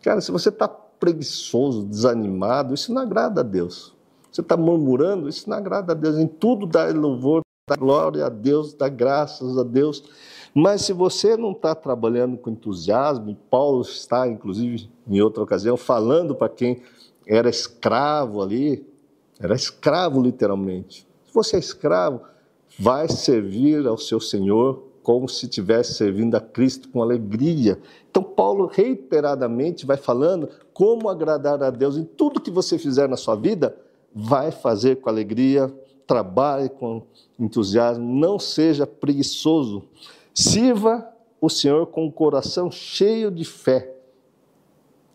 Cara, se você está preguiçoso, desanimado, isso não agrada a Deus. Você está murmurando, isso não agrada a Deus. Em tudo dá louvor, dá glória a Deus, dá graças a Deus. Mas se você não está trabalhando com entusiasmo, Paulo está, inclusive, em outra ocasião, falando para quem era escravo ali, era escravo literalmente. Se você é escravo, vai servir ao seu Senhor como se estivesse servindo a Cristo com alegria. Então, Paulo reiteradamente vai falando como agradar a Deus em tudo que você fizer na sua vida, vai fazer com alegria, trabalhe com entusiasmo, não seja preguiçoso. Sirva o Senhor com o coração cheio de fé.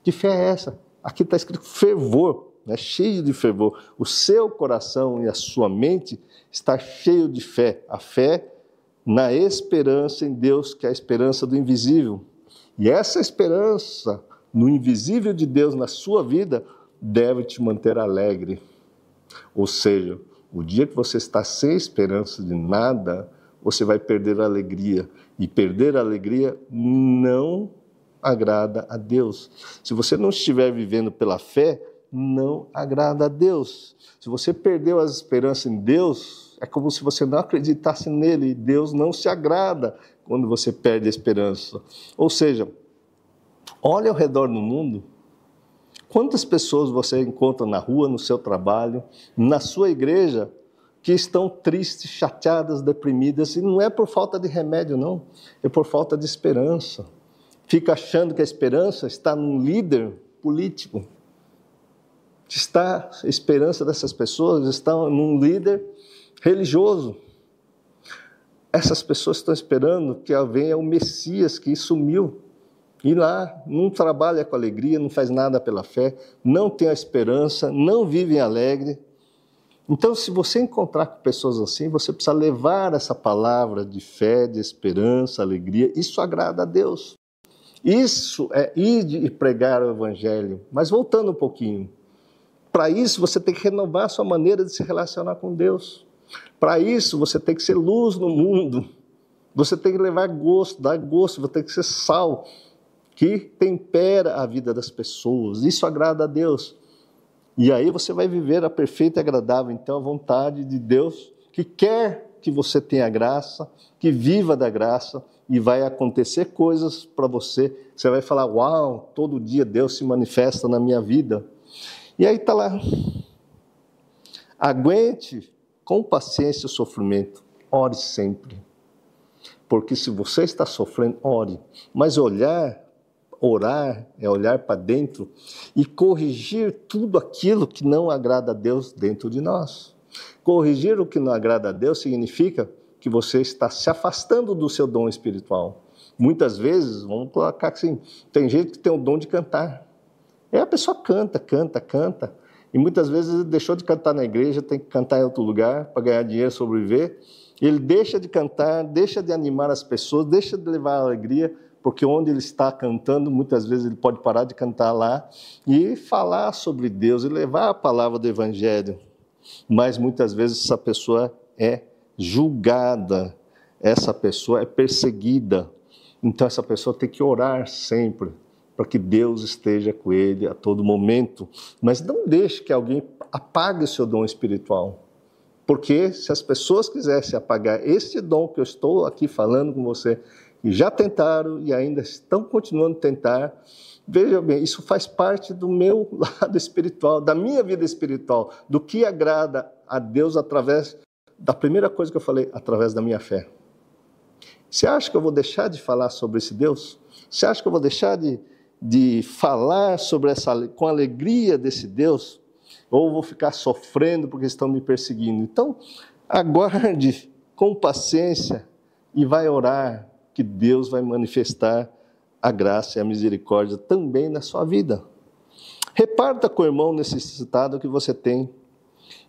Que fé é essa? Aqui está escrito fervor. né, cheio de fervor. O seu coração e a sua mente está cheio de fé. A fé na esperança em Deus, que é a esperança do invisível. E essa esperança no invisível de Deus na sua vida deve te manter alegre. Ou seja, o dia que você está sem esperança de nada, você vai perder a alegria. E perder a alegria não agrada a Deus. Se você não estiver vivendo pela fé, não agrada a Deus. Se você perdeu as esperanças em Deus, é como se você não acreditasse nele. Deus não se agrada quando você perde a esperança. Ou seja, olhe ao redor no mundo. Quantas pessoas você encontra na rua, no seu trabalho, na sua igreja, que estão tristes, chateadas, deprimidas, e não é por falta de remédio, não, é por falta de esperança. Fica achando que a esperança está num líder político. Está a esperança dessas pessoas está num líder religioso. Essas pessoas estão esperando que venha o Messias que sumiu. E lá não trabalha com alegria, não faz nada pela fé, não tem a esperança, não vivem alegre. Então, se você encontrar com pessoas assim, você precisa levar essa palavra de fé, de esperança, alegria. Isso agrada a Deus. Isso é ir e pregar o Evangelho. Mas voltando um pouquinho, para isso você tem que renovar a sua maneira de se relacionar com Deus. Para isso você tem que ser luz no mundo. Você tem que levar gosto, dar gosto, você tem que ser sal que tempera a vida das pessoas. Isso agrada a Deus. E aí você vai viver a perfeita e agradável, então, a vontade de Deus, que quer que você tenha graça, que viva da graça, e vai acontecer coisas para você. Você vai falar: Uau, todo dia Deus se manifesta na minha vida. E aí está lá. Aguente com paciência o sofrimento, ore sempre. Porque se você está sofrendo, ore. Mas olhar Orar é olhar para dentro e corrigir tudo aquilo que não agrada a Deus dentro de nós. Corrigir o que não agrada a Deus significa que você está se afastando do seu dom espiritual. Muitas vezes, vamos colocar assim, tem gente que tem o dom de cantar. É a pessoa canta, canta, canta. E muitas vezes deixou de cantar na igreja, tem que cantar em outro lugar para ganhar dinheiro, sobreviver. Ele deixa de cantar, deixa de animar as pessoas, deixa de levar alegria, porque onde ele está cantando, muitas vezes ele pode parar de cantar lá e falar sobre Deus e levar a palavra do Evangelho. Mas muitas vezes essa pessoa é julgada, essa pessoa é perseguida. Então essa pessoa tem que orar sempre para que Deus esteja com ele a todo momento. Mas não deixe que alguém apague o seu dom espiritual. Porque se as pessoas quisessem apagar este dom que eu estou aqui falando com você, e já tentaram e ainda estão continuando a tentar. Veja bem, isso faz parte do meu <laughs> lado espiritual, da minha vida espiritual, do que agrada a Deus através da primeira coisa que eu falei, através da minha fé. Você acha que eu vou deixar de falar sobre esse Deus? Você acha que eu vou deixar de, de falar sobre essa com alegria desse Deus? Ou vou ficar sofrendo porque estão me perseguindo? Então, aguarde com paciência e vai orar, que Deus vai manifestar a graça e a misericórdia também na sua vida. Reparta com o irmão necessitado que você tem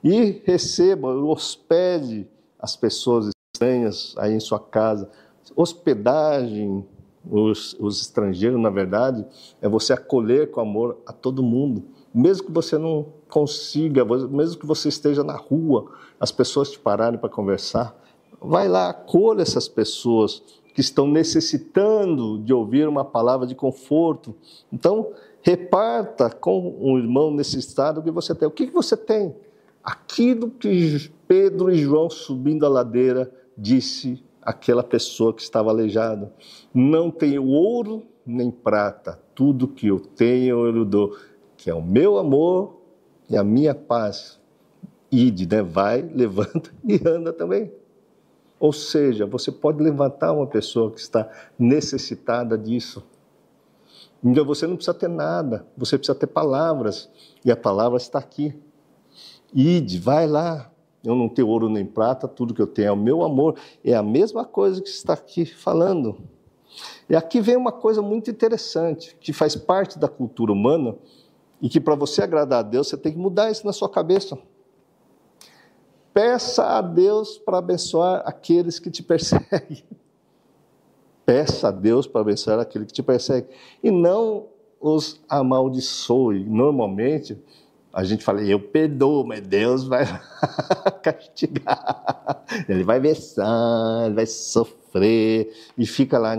e receba, hospede as pessoas estranhas aí em sua casa. Hospedagem, os, os estrangeiros, na verdade, é você acolher com amor a todo mundo. Mesmo que você não consiga, mesmo que você esteja na rua, as pessoas te pararem para conversar, vai lá, acolha essas pessoas, que estão necessitando de ouvir uma palavra de conforto. Então, reparta com um irmão necessitado o que você tem. O que você tem? Aquilo que Pedro e João subindo a ladeira disse àquela pessoa que estava aleijada: Não tenho ouro nem prata, tudo que eu tenho eu lhe dou, que é o meu amor e a minha paz. Ide, né? Vai, <laughs> levanta e anda também. Ou seja, você pode levantar uma pessoa que está necessitada disso. Então você não precisa ter nada, você precisa ter palavras, e a palavra está aqui. Ide, vai lá. Eu não tenho ouro nem prata, tudo que eu tenho é o meu amor. É a mesma coisa que está aqui falando. E aqui vem uma coisa muito interessante, que faz parte da cultura humana, E que para você agradar a Deus, você tem que mudar isso na sua cabeça. Peça a Deus para abençoar aqueles que te perseguem. <laughs> Peça a Deus para abençoar aquele que te persegue. E não os amaldiçoe. Normalmente, a gente fala, eu perdoo, mas Deus vai <laughs> castigar. Ele vai versar, ele vai sofrer, e fica lá.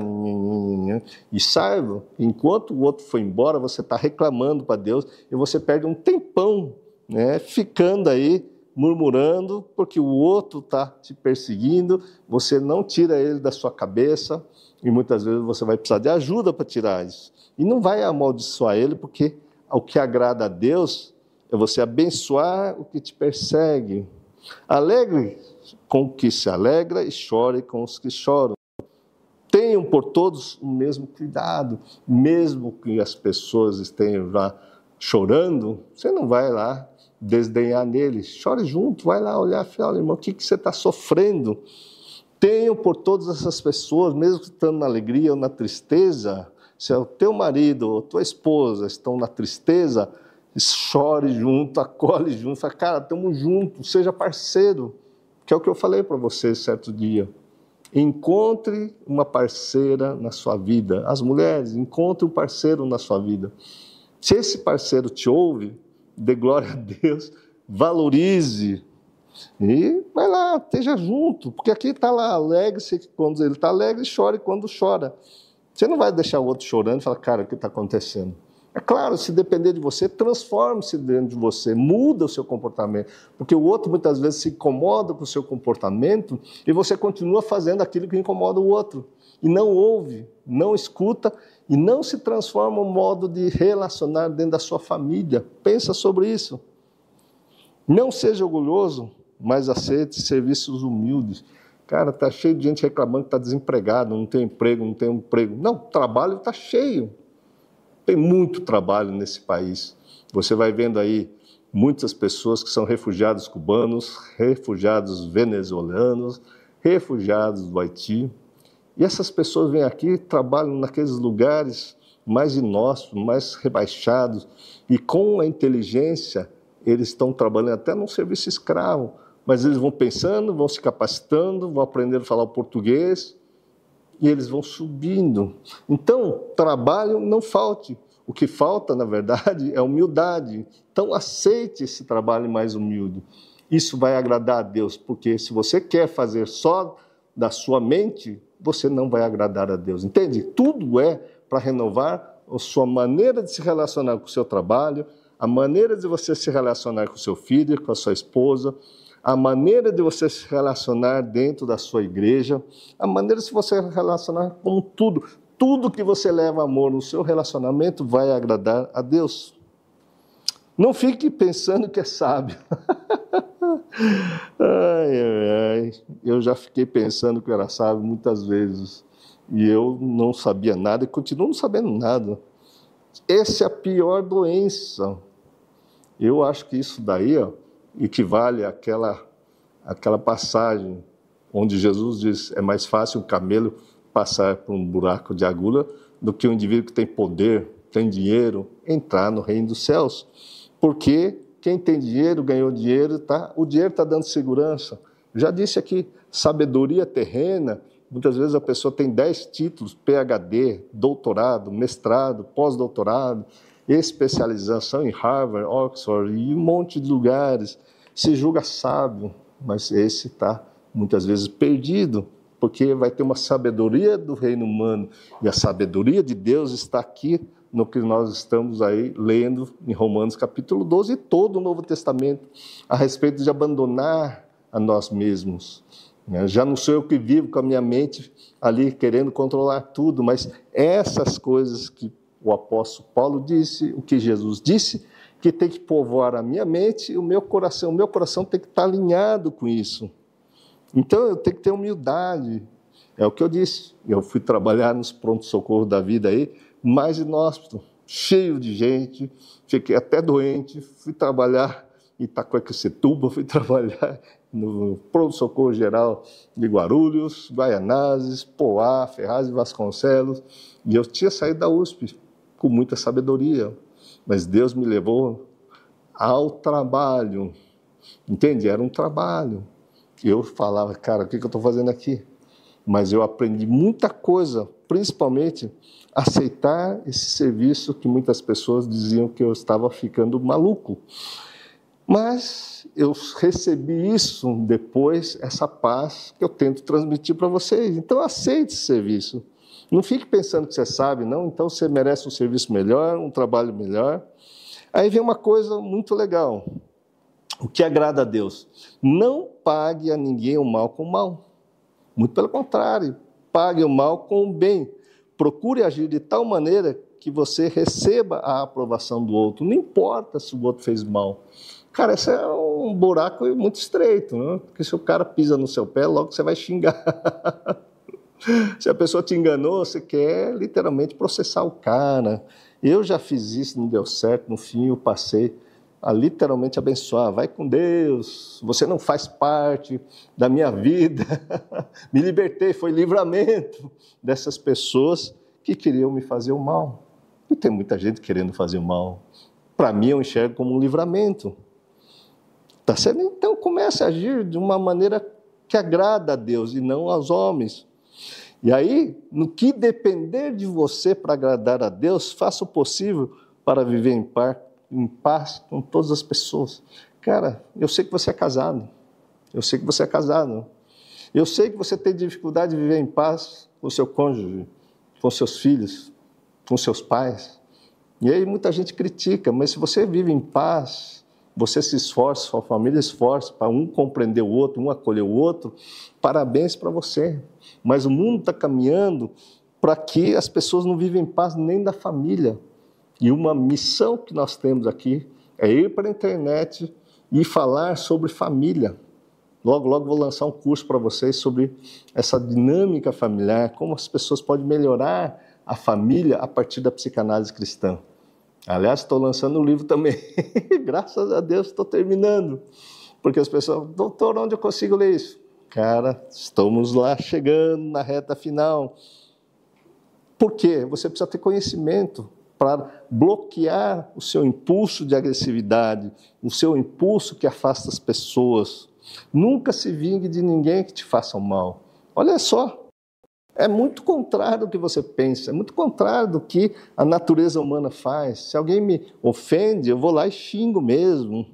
E saiba, enquanto o outro foi embora, você está reclamando para Deus e você perde um tempão, né, ficando aí murmurando, porque o outro está te perseguindo, você não tira ele da sua cabeça, e muitas vezes você vai precisar de ajuda para tirar isso. E não vai amaldiçoar ele, porque o que agrada a Deus é você abençoar o que te persegue. Alegre com o que se alegra e chore com os que choram. Tenham por todos o mesmo cuidado, mesmo que as pessoas estejam já chorando, você não vai lá desdenhar nele. Chore junto, vai lá olhar e falar, irmão, o que, que você está sofrendo? Tenham por todas essas pessoas, mesmo que estando na alegria ou na tristeza, se é o teu marido ou tua esposa estão na tristeza, chore junto, acolhe junto, fala, cara, estamos juntos, seja parceiro, que é o que eu falei para você certo dia. Encontre uma parceira na sua vida. As mulheres, encontre um parceiro na sua vida. Se esse parceiro te ouve, dê glória a Deus, valorize e vai lá, esteja junto, porque aqui está lá, alegre-se quando ele está alegre, chore quando chora. Você não vai deixar o outro chorando e falar, cara, o que está acontecendo? É claro, se depender de você, transforme-se dentro de você, muda o seu comportamento. Porque o outro muitas vezes se incomoda com o seu comportamento e você continua fazendo aquilo que incomoda o outro. E não ouve, não escuta e não se transforma um modo de relacionar dentro da sua família. Pensa sobre isso. Não seja orgulhoso, mas aceite serviços humildes. Cara, tá cheio de gente reclamando que está desempregado, não tem emprego, não tem emprego. Não, o trabalho está cheio. Tem muito trabalho nesse país. Você vai vendo aí muitas pessoas que são refugiados cubanos, refugiados venezuelanos, refugiados do Haiti. E essas pessoas vêm aqui, trabalham naqueles lugares mais inóspitos, mais rebaixados, e com a inteligência eles estão trabalhando até num serviço escravo, mas eles vão pensando, vão se capacitando, vão aprendendo a falar o português, e eles vão subindo. Então, trabalho não falte. O que falta, na verdade, <laughs> é humildade. Então, aceite esse trabalho mais humilde. Isso vai agradar a Deus, porque se você quer fazer só da sua mente, você não vai agradar a Deus. Entende? Tudo é para renovar a sua maneira de se relacionar com o seu trabalho, a maneira de você se relacionar com o seu filho, com a sua esposa, a maneira de você se relacionar dentro da sua igreja, a maneira de você se relacionar com tudo. Tudo que você leva amor no seu relacionamento vai agradar a Deus. Não fique pensando que é sábio. <laughs> ai, ai, ai. Eu já fiquei pensando que era sábio muitas vezes. E eu não sabia nada e continuo não sabendo nada. Essa é a pior doença. Eu acho que isso daí ó, equivale àquela, àquela passagem onde Jesus diz é mais fácil um camelo passar por um buraco de agulha do que um indivíduo que tem poder, tem dinheiro, entrar no reino dos céus. Porque quem tem dinheiro ganhou dinheiro, tá? o dinheiro está dando segurança. Já disse aqui, sabedoria terrena, muitas vezes a pessoa tem 10 títulos, PhD, doutorado, mestrado, pós-doutorado, especialização em Harvard, Oxford e um monte de lugares. Se julga sábio, mas esse está muitas vezes perdido, porque vai ter uma sabedoria do reino humano e a sabedoria de Deus está aqui no que nós estamos aí lendo em Romanos capítulo 12 e todo o Novo Testamento a respeito de abandonar a nós mesmos. Né? Já não sou eu que vivo com a minha mente ali querendo controlar tudo, mas essas coisas que o apóstolo Paulo disse, o que Jesus disse, que tem que povoar a minha mente e o meu coração. O meu coração tem que estar alinhado com isso. Então eu tenho que ter humildade. É o que eu disse. Eu fui trabalhar nos pronto-socorro da vida aí, mais inóspito, cheio de gente, fiquei até doente, fui trabalhar em Itacoaquecetuba, fui <laughs> trabalhar no pronto-socorro geral de Guarulhos, Guaianazes, Poá, Ferraz e Vasconcelos, e eu tinha saído da USP com muita sabedoria. mas Deus me levou ao trabalho. Entende? Era um trabalho. Eu falava, cara, o que, eu estou fazendo aqui? Mas eu aprendi muita coisa, principalmente aceitar esse serviço que muitas pessoas diziam que eu estava ficando maluco. Mas eu recebi isso depois, essa paz que eu tento transmitir para vocês. Então aceite esse serviço. Não fique pensando que você sabe, não, então você merece um serviço melhor, um trabalho melhor. Aí vem uma coisa muito legal. O que agrada a Deus? Não pague a ninguém o mal com o mal. Muito pelo contrário, pague o mal com o bem. Procure agir de tal maneira que você receba a aprovação do outro. Não importa se o outro fez mal. Cara, esse é um buraco muito estreito, né? porque se o cara pisa no seu pé, logo você vai xingar. <laughs> se a pessoa te enganou, você quer literalmente processar o cara. Eu já fiz isso, não deu certo, no fim eu passei a literalmente abençoar. Vai com Deus, você não faz parte da minha vida. <laughs> me libertei, foi livramento dessas pessoas que queriam me fazer o mal. E tem muita gente querendo fazer o mal. Para mim, eu enxergo como um livramento. Tá certo? Então comece a agir de uma maneira que agrada a Deus e não aos homens. E aí, no que depender de você para agradar a Deus, faça o possível para viver em paz, em paz com todas as pessoas. Cara, eu sei que você é casado. Eu sei que você é casado. Eu sei que você tem dificuldade de viver em paz com seu cônjuge, com seus filhos, com seus pais. E aí muita gente critica, mas se você vive em paz, você se esforça, sua família esforça para um compreender o outro, um acolher o outro, parabéns para você. Mas o mundo está caminhando para que as pessoas não vivem em paz nem da família. E uma missão que nós temos aqui é ir para a internet e falar sobre família. Logo, logo vou lançar um curso para vocês sobre essa dinâmica familiar, como as pessoas podem melhorar a família a partir da psicanálise cristã. Aliás, estou lançando um livro também. <laughs> Graças a Deus estou terminando. Porque as pessoas, doutor, onde eu consigo ler isso? Cara, estamos lá chegando na reta final. Por quê? Você precisa ter conhecimento para bloquear o seu impulso de agressividade, o seu impulso que afasta as pessoas. Nunca se vingue de ninguém que te faça mal. Olha só, é muito contrário do que você pensa, é muito contrário do que a natureza humana faz. Se alguém me ofende, eu vou lá e xingo mesmo.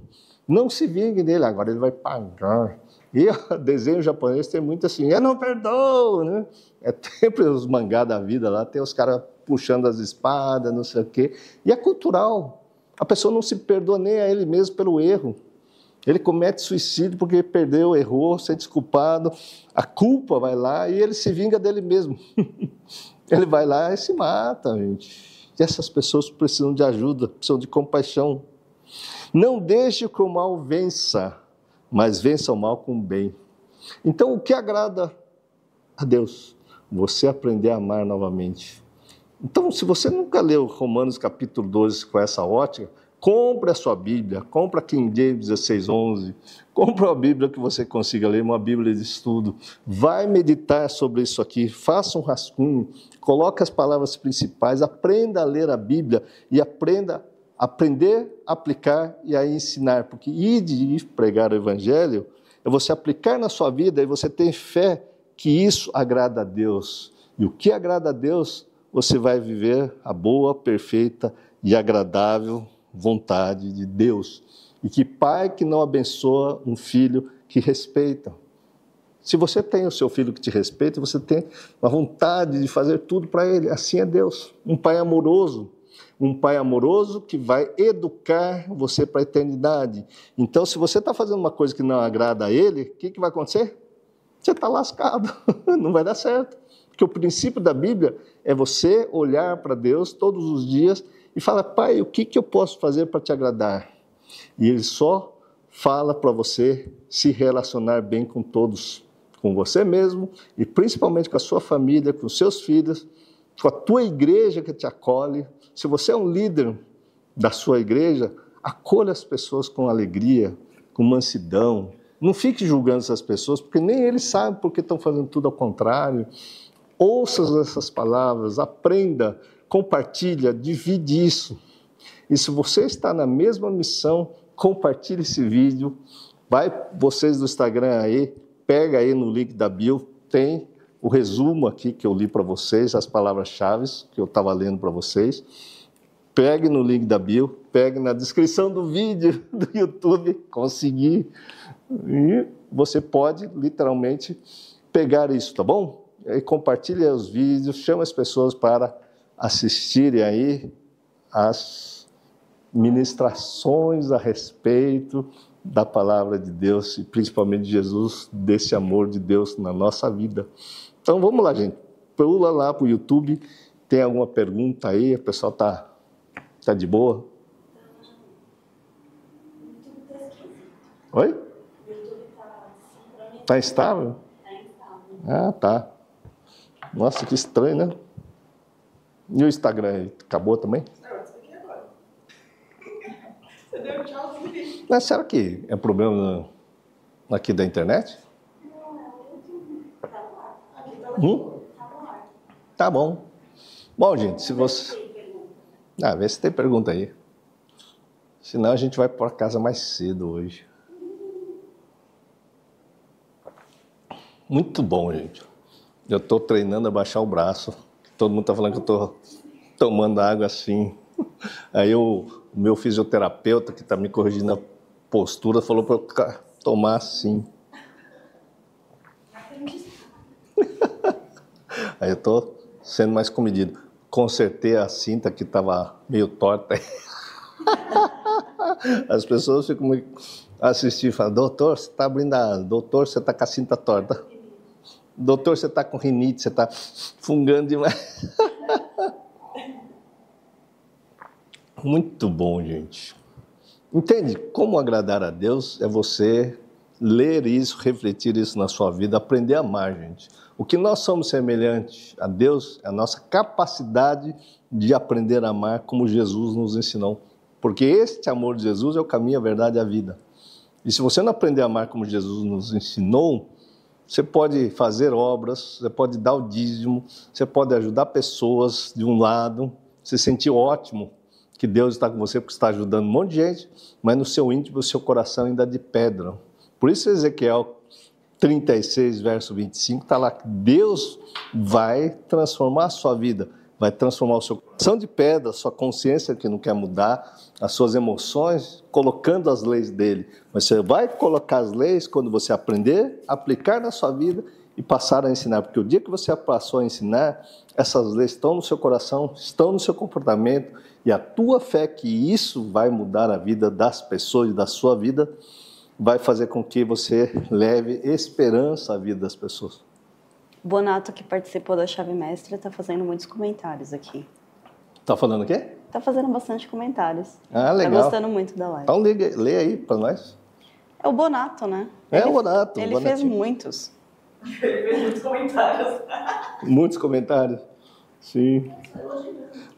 Não se vingue dele, agora ele vai pagar. E o <laughs> desenho japonês tem muito assim, eu não perdoo, né? É sempre os mangá da vida lá, tem os caras puxando as espadas, não sei o quê. E é cultural. A pessoa não se perdoa nem a ele mesmo pelo erro. Ele comete suicídio porque perdeu, errou, sente culpado. A culpa vai lá e ele se vinga dele mesmo. <laughs> ele vai lá e se mata, gente. E essas pessoas precisam de ajuda, precisam de compaixão. Não deixe que o mal vença, mas vença o mal com o bem. Então, o que agrada a Deus? Você aprender a amar novamente. Então, se você nunca leu Romanos capítulo 12 com essa ótica, Compre a sua Bíblia, compre a King James 1611, compre a Bíblia que você consiga ler, uma Bíblia de estudo. Vai meditar sobre isso aqui, faça um rascunho, coloque as palavras principais, aprenda a ler a Bíblia e aprenda aprender, aplicar e a ensinar, porque ir de pregar o Evangelho é você aplicar na sua vida e você ter fé que isso agrada a Deus. E o que agrada a Deus, você vai viver a boa, perfeita e agradável vontade de Deus. E que pai que não abençoa um filho que respeita. Se você tem o seu filho que te respeita, você tem a vontade de fazer tudo para ele. Assim é Deus. Um pai amoroso. Um pai amoroso que vai educar você para a eternidade. Então, se você está fazendo uma coisa que não agrada a ele, o que, que vai acontecer? Você está lascado. <laughs> não vai dar certo. Porque o princípio da Bíblia é você olhar para Deus todos os dias e fala: Pai, o que, que eu posso fazer para te agradar? E ele só fala para você se relacionar bem com todos, com você mesmo e principalmente com a sua família, com seus filhos, com a tua igreja que te acolhe. Se você é um líder da sua igreja, acolha as pessoas com alegria, com mansidão. Não fique julgando essas pessoas, porque nem eles sabem porque estão fazendo tudo ao contrário. Ouça essas palavras, aprenda compartilha, divide isso. E se você está na mesma missão, compartilhe esse vídeo. Vai vocês do Instagram aí, pega aí no link da bio, tem o resumo aqui que eu li para vocês, as palavras-chave que eu estava lendo para vocês. Pegue no link da bio, pegue na descrição do vídeo <laughs> do YouTube, conseguir. E você pode literalmente pegar isso, tá bom? E compartilhe os vídeos, chama as pessoas para assistirem aí as ministrações a respeito da palavra de Deus e principalmente de Jesus, desse amor de Deus na nossa vida. Então vamos lá, gente. Pula lá para o YouTube. Tem alguma pergunta aí? O pessoal tá, tá de boa? Oi? Tá estável? Ah, tá. Nossa, que estranho, né? E o Instagram? Acabou também? Você deu tchauzinho. Mas será que é problema aqui da internet? Hum? Tá bom. Bom, gente, se você. Ah, vê se tem pergunta aí. Senão a gente vai para casa mais cedo hoje. Muito bom, gente. Eu estou treinando a baixar o braço. Todo mundo está falando que eu estou tomando água assim. <laughs> Aí o meu fisioterapeuta, que está me corrigindo a postura, falou para eu tomar assim. Aí eu estou sendo mais comedido. Consertei a cinta que estava meio torta. <laughs> As pessoas ficam assistindo e falam, doutor, você está abrindo. Doutor, você está com a cinta torta. Doutor, você está com rinite, você está fungando demais. <laughs> Muito bom, gente. Entende? Como agradar a Deus é você ler isso, refletir isso na sua vida, aprender a amar, gente. O que nós somos semelhantes a Deus é a nossa capacidade de aprender a amar como Jesus nos ensinou. Porque este amor de Jesus é o caminho, a verdade e a vida. E se você não aprender a amar como Jesus nos ensinou, você pode fazer obras, você pode dar o dízimo, você pode ajudar pessoas de um lado, se sentir ótimo que Deus está com você porque está ajudando um monte de gente, mas no seu íntimo, o seu coração ainda é de pedra. Por isso Ezequiel 36, verso 25, está lá que Deus vai transformar a sua vida, vai transformar o seu coração de pedra, a sua consciência que não quer mudar, as suas emoções, colocando as leis dele. Mas você vai colocar as leis quando você aprender, aplicar na sua vida e passar a ensinar, porque o dia que você passou a ensinar, essas leis estão no seu coração, estão no seu comportamento, e a tua fé que isso vai mudar a vida das pessoas e da sua vida, vai fazer com que você leve esperança à vida das pessoas. Bonato, que participou da chave mestra, está fazendo muitos comentários aqui. Está falando o quê? Está fazendo bastante comentários. Ah, tá legal. Está gostando muito da live. Então lê, lê aí para nós. É o Bonato, né? É ele, o Bonato. Ele fez muitos. Ele fez muitos comentários. Muitos comentários. Sim.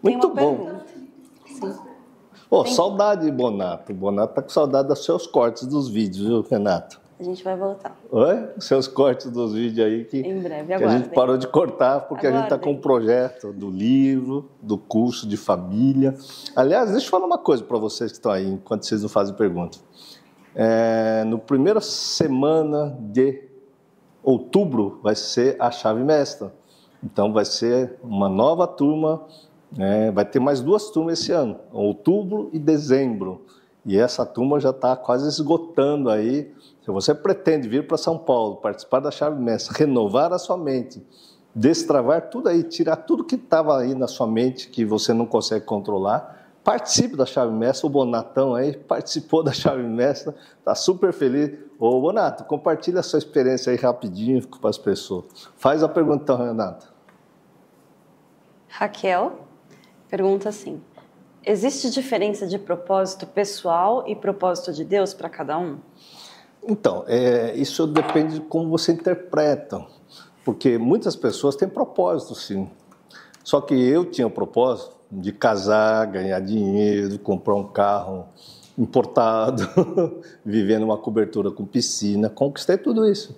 Muito Tem uma bom. pergunta. Sim. Pô, saudade, Bonato. Bonato tá com saudade dos seus cortes dos vídeos, viu, Renato? A gente vai voltar. Oi? Seus cortes dos vídeos aí que, Em breve, que a gente aguardem. parou de cortar porque a gente está com um projeto do livro, do curso de família. Aliás, deixa eu falar uma coisa para vocês que estão aí, enquanto vocês não fazem pergunta. É, no primeira semana de outubro vai ser a chave mestra. Então vai ser uma nova turma, né? vai ter mais duas turmas esse ano, outubro e dezembro. E essa turma já está quase esgotando aí. Se você pretende vir para São Paulo, participar da chave mestra, renovar a sua mente, destravar tudo aí, tirar tudo que estava aí na sua mente que você não consegue controlar, participe da chave mestra. O Bonatão aí participou da chave mestra, está super feliz. Ô Bonato, compartilha a sua experiência aí rapidinho com as pessoas. Faz a pergunta, então, Renato. Raquel pergunta assim: existe diferença de propósito pessoal e propósito de Deus para cada um? Então, é, isso depende de como você interpreta, porque muitas pessoas têm propósito, sim. Só que eu tinha o propósito de casar, ganhar dinheiro, comprar um carro importado, <laughs> viver numa cobertura com piscina, conquistei tudo isso.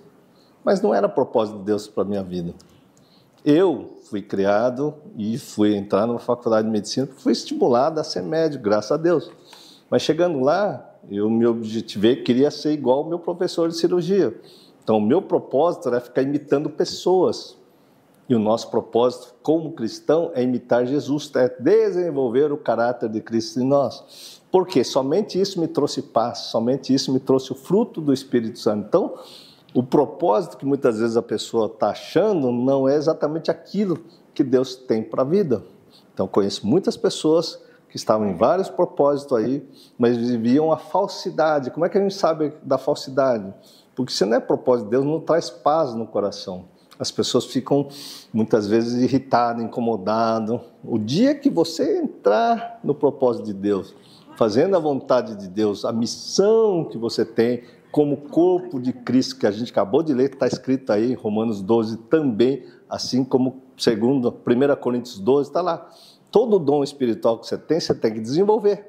Mas não era propósito de Deus para minha vida. Eu fui criado e fui entrar numa faculdade de medicina, fui estimulado a ser médico, graças a Deus. Mas chegando lá, eu me objetivei, queria ser igual ao meu professor de cirurgia. Então, o meu propósito era ficar imitando pessoas. E o nosso propósito como cristão é imitar Jesus, é desenvolver o caráter de Cristo em nós. Porque somente isso me trouxe paz, somente isso me trouxe o fruto do Espírito Santo. Então, o propósito que muitas vezes a pessoa está achando não é exatamente aquilo que Deus tem para a vida. Então, conheço muitas pessoas que estavam em vários propósitos aí, mas viviam a falsidade. Como é que a gente sabe da falsidade? Porque se não é propósito de Deus, não traz paz no coração. As pessoas ficam muitas vezes irritadas, incomodadas. O dia que você entrar no propósito de Deus, fazendo a vontade de Deus, a missão que você tem como corpo de Cristo, que a gente acabou de ler, está escrito aí em Romanos 12 também, assim como segundo 1 Coríntios 12, está lá. Todo dom espiritual que você tem, você tem que desenvolver,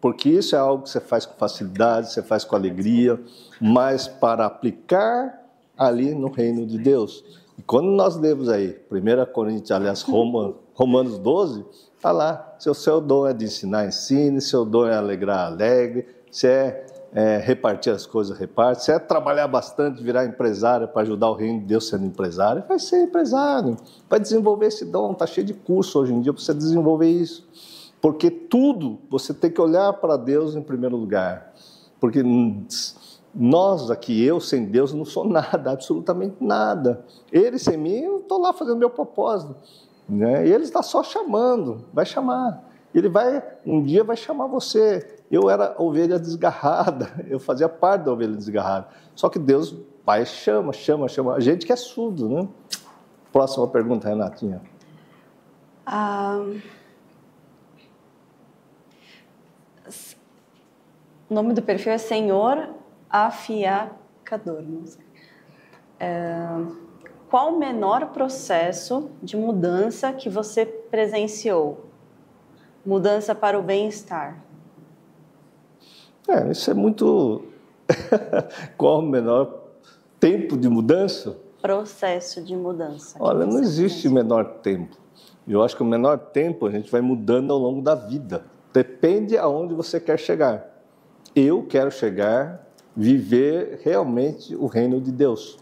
porque isso é algo que você faz com facilidade, você faz com alegria, mas para aplicar ali no reino de Deus. E quando nós lemos aí, 1 Coríntios, aliás, Roma, Romanos 12, está lá, se o seu dom é de ensinar, ensine, seu dom é alegrar, alegre, se é, é repartir as coisas, reparte, se é trabalhar bastante, virar empresário para ajudar o reino de Deus sendo empresário, vai ser empresário, vai desenvolver esse dom, está cheio de curso hoje em dia para você desenvolver isso. Porque tudo você tem que olhar para Deus em primeiro lugar. Porque nós aqui, eu sem Deus, não sou <laughs> nada, absolutamente nada. Ele sem mim, eu estou lá fazendo meu propósito. Né? E ele está só chamando, vai chamar. Ele vai, um dia vai chamar você. Eu era ovelha desgarrada, <laughs> eu fazia parte da ovelha desgarrada. Só que Deus vai, chama, chama, chama. A gente que é surdo, né? Próxima pergunta, Renatinha. Ah, o nome do perfil é Senhor afiacador. É, qual o menor processo de mudança que você presenciou? Mudança para o bem-estar. É, isso é muito. <laughs> qual o menor tempo de mudança? Processo de mudança. Olha, não existe menor tempo. Eu acho que o menor tempo a gente vai mudando ao longo da vida. Depende aonde você quer chegar. Eu quero chegar viver realmente o reino de Deus.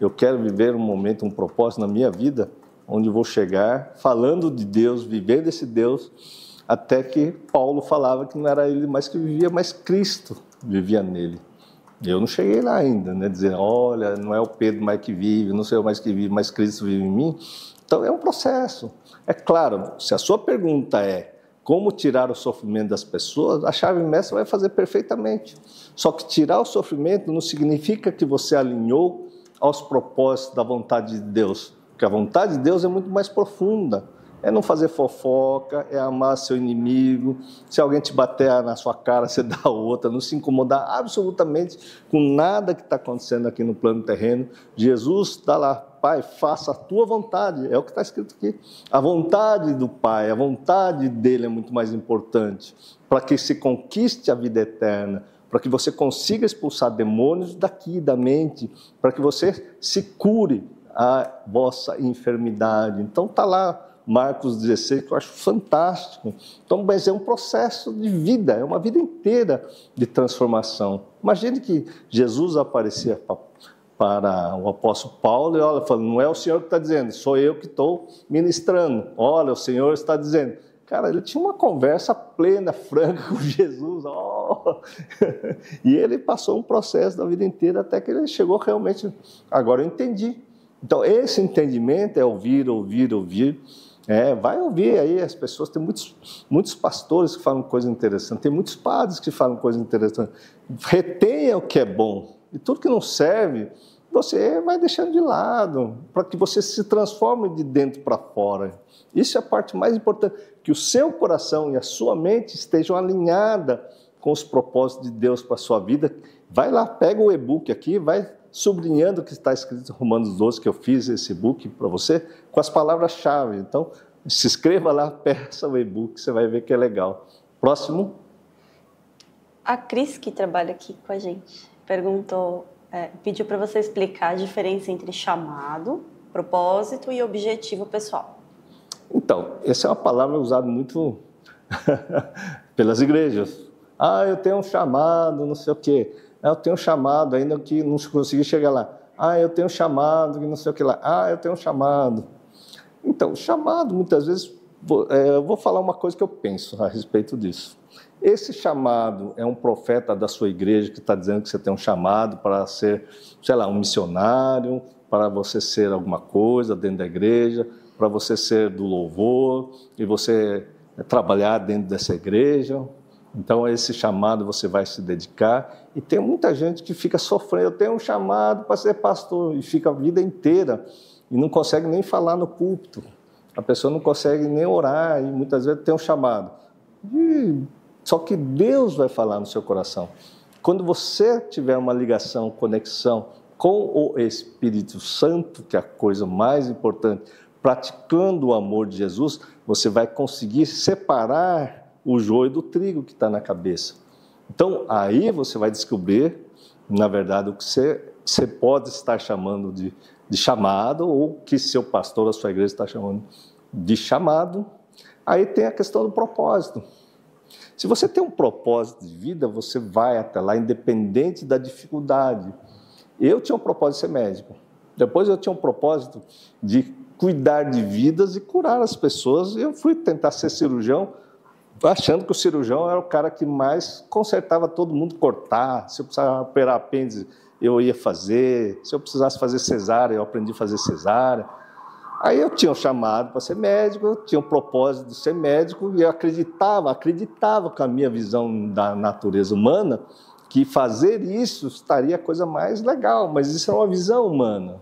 Eu quero viver um momento, um propósito na minha vida, onde vou chegar falando de Deus, vivendo esse Deus, até que Paulo falava que não era ele mais que vivia, mas Cristo vivia nele. Eu não cheguei lá ainda, né? Dizer, olha, não é o Pedro mais que vive, não sei eu mais que vive, mas Cristo vive em mim. Então é um processo. É claro, se a sua pergunta é como tirar o sofrimento das pessoas, a chave mestra vai fazer perfeitamente. Só que tirar o sofrimento não significa que você alinhou aos propósitos da vontade de Deus, porque a vontade de Deus é muito mais profunda. É não fazer fofoca, é amar seu inimigo. Se alguém te bater na sua cara, você <laughs> dá outra. Não se incomodar absolutamente com nada que está acontecendo aqui no plano terreno. Jesus está lá, Pai, faça a tua vontade. É o que está escrito aqui. A vontade do Pai, a vontade dele é muito mais importante para que se conquiste a vida eterna para que você consiga expulsar demônios daqui da mente, para que você se cure a vossa enfermidade. Então está lá Marcos 16, que eu acho fantástico. Então, mas é um processo de vida, é uma vida inteira de transformação. Imagine que Jesus aparecia para o apóstolo Paulo e olha, falando, não é o Senhor que está dizendo, sou eu que estou ministrando. Olha, o Senhor está dizendo. Cara, ele tinha uma conversa plena, <laughs> franca com Jesus. Oh! <laughs> e ele passou um processo da vida inteira até que ele chegou realmente. Agora eu entendi. Então, esse entendimento é ouvir, ouvir, ouvir. É, vai ouvir aí as pessoas. Tem muitos, muitos pastores que falam coisa interessante, tem muitos padres que falam coisa interessante. Retenha o que é bom. E tudo que não serve, você vai deixando de lado, para que você se transforme de dentro para fora. Isso é a parte mais importante, que o seu coração e a sua mente estejam alinhadas com os propósitos de Deus para a sua vida. Vai lá, pega o e-book aqui, vai sublinhando o que está escrito em Romanos 12, que eu fiz esse e-book para você, com as palavras-chave. Então, se inscreva lá, <laughs> peça o e-book, você vai ver que é legal. Próximo. A Cris, que trabalha aqui com a gente, perguntou é, pediu para você explicar a diferença entre chamado propósito e objetivo pessoal. Então, essa é uma palavra usada muito <laughs> pelas igrejas. Ah, eu tenho um chamado, não sei o quê. Ah, eu tenho um chamado, ainda que não consegui chegar lá. Ah, eu tenho um chamado, que não sei o que lá. Ah, eu tenho um chamado. Então, chamado, muitas vezes, é, eu vou falar uma coisa que eu penso a respeito disso. Esse chamado é um profeta da sua igreja que está dizendo que você tem um chamado para ser, sei lá, um missionário, para você ser alguma coisa dentro da igreja, para você ser do louvor e você trabalhar dentro dessa igreja. Então, esse chamado você vai se dedicar. E tem muita gente que fica sofrendo. Eu tenho um chamado para ser pastor e fica a vida inteira e não consegue nem falar no púlpito. A pessoa não consegue nem orar e muitas vezes tem um chamado. E, só que Deus vai falar no seu coração. Quando você tiver uma ligação, conexão com o Espírito Santo, que é a coisa mais importante, praticando o amor de Jesus, você vai conseguir separar o joio do trigo que está na cabeça. Então, aí você vai descobrir, na verdade, o que você, você pode estar chamando de, de chamado, ou que seu pastor, a sua igreja está chamando de chamado. Aí tem a questão do propósito. Se você tem um propósito de vida, você vai até lá, independente da dificuldade. Eu tinha um propósito de ser médico. Depois eu tinha um propósito de cuidar de vidas e curar as pessoas. Eu fui tentar ser cirurgião, achando que o cirurgião era o cara que mais consertava todo mundo, cortar. Se eu precisava operar apêndice, eu ia fazer. Se eu precisasse fazer cesárea, eu aprendi a fazer cesárea. Aí eu tinha um chamado para ser médico, eu tinha um propósito de ser médico e eu acreditava, acreditava com a minha visão da natureza humana que fazer isso estaria a coisa mais legal, mas isso é uma visão humana.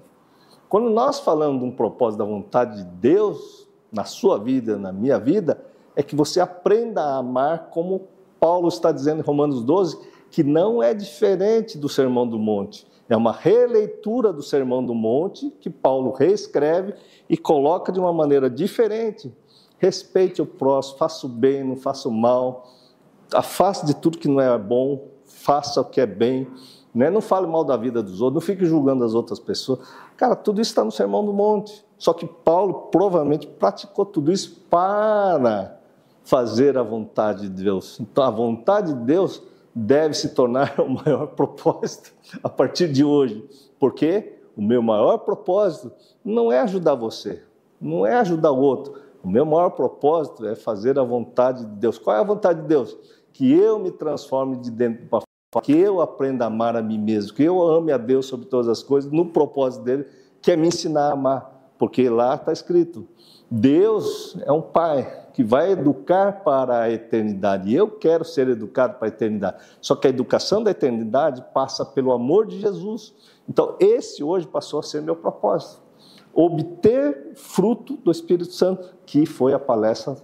Quando nós falamos de um propósito da vontade de Deus na sua vida, na minha vida, é que você aprenda a amar como Paulo está dizendo em Romanos 12, que não é diferente do Sermão do Monte. É uma releitura do Sermão do Monte que Paulo reescreve e coloca de uma maneira diferente. Respeite o próximo, faça o bem, não faça o mal, afaste de tudo que não é bom, faça o que é bem. Né? Não fale mal da vida dos outros, não fique julgando as outras pessoas. Cara, tudo isso está no Sermão do Monte. Só que Paulo provavelmente praticou tudo isso para fazer a vontade de Deus. Então, a vontade de Deus deve se tornar <laughs> o maior propósito a partir de hoje. Porque o meu maior propósito não é ajudar você, não é ajudar o outro. O meu maior propósito é fazer a vontade de Deus. Qual é a vontade de Deus? Que eu me transforme de dentro para que eu aprenda a amar a mim mesmo, que eu ame a Deus sobre todas as coisas, no propósito dele, que é me ensinar a amar, porque lá está escrito: Deus é um pai que vai educar para a eternidade, e eu quero ser educado para a eternidade. Só que a educação da eternidade passa pelo amor de Jesus. Então, esse hoje passou a ser meu propósito. Obter fruto do Espírito Santo, que foi a palestra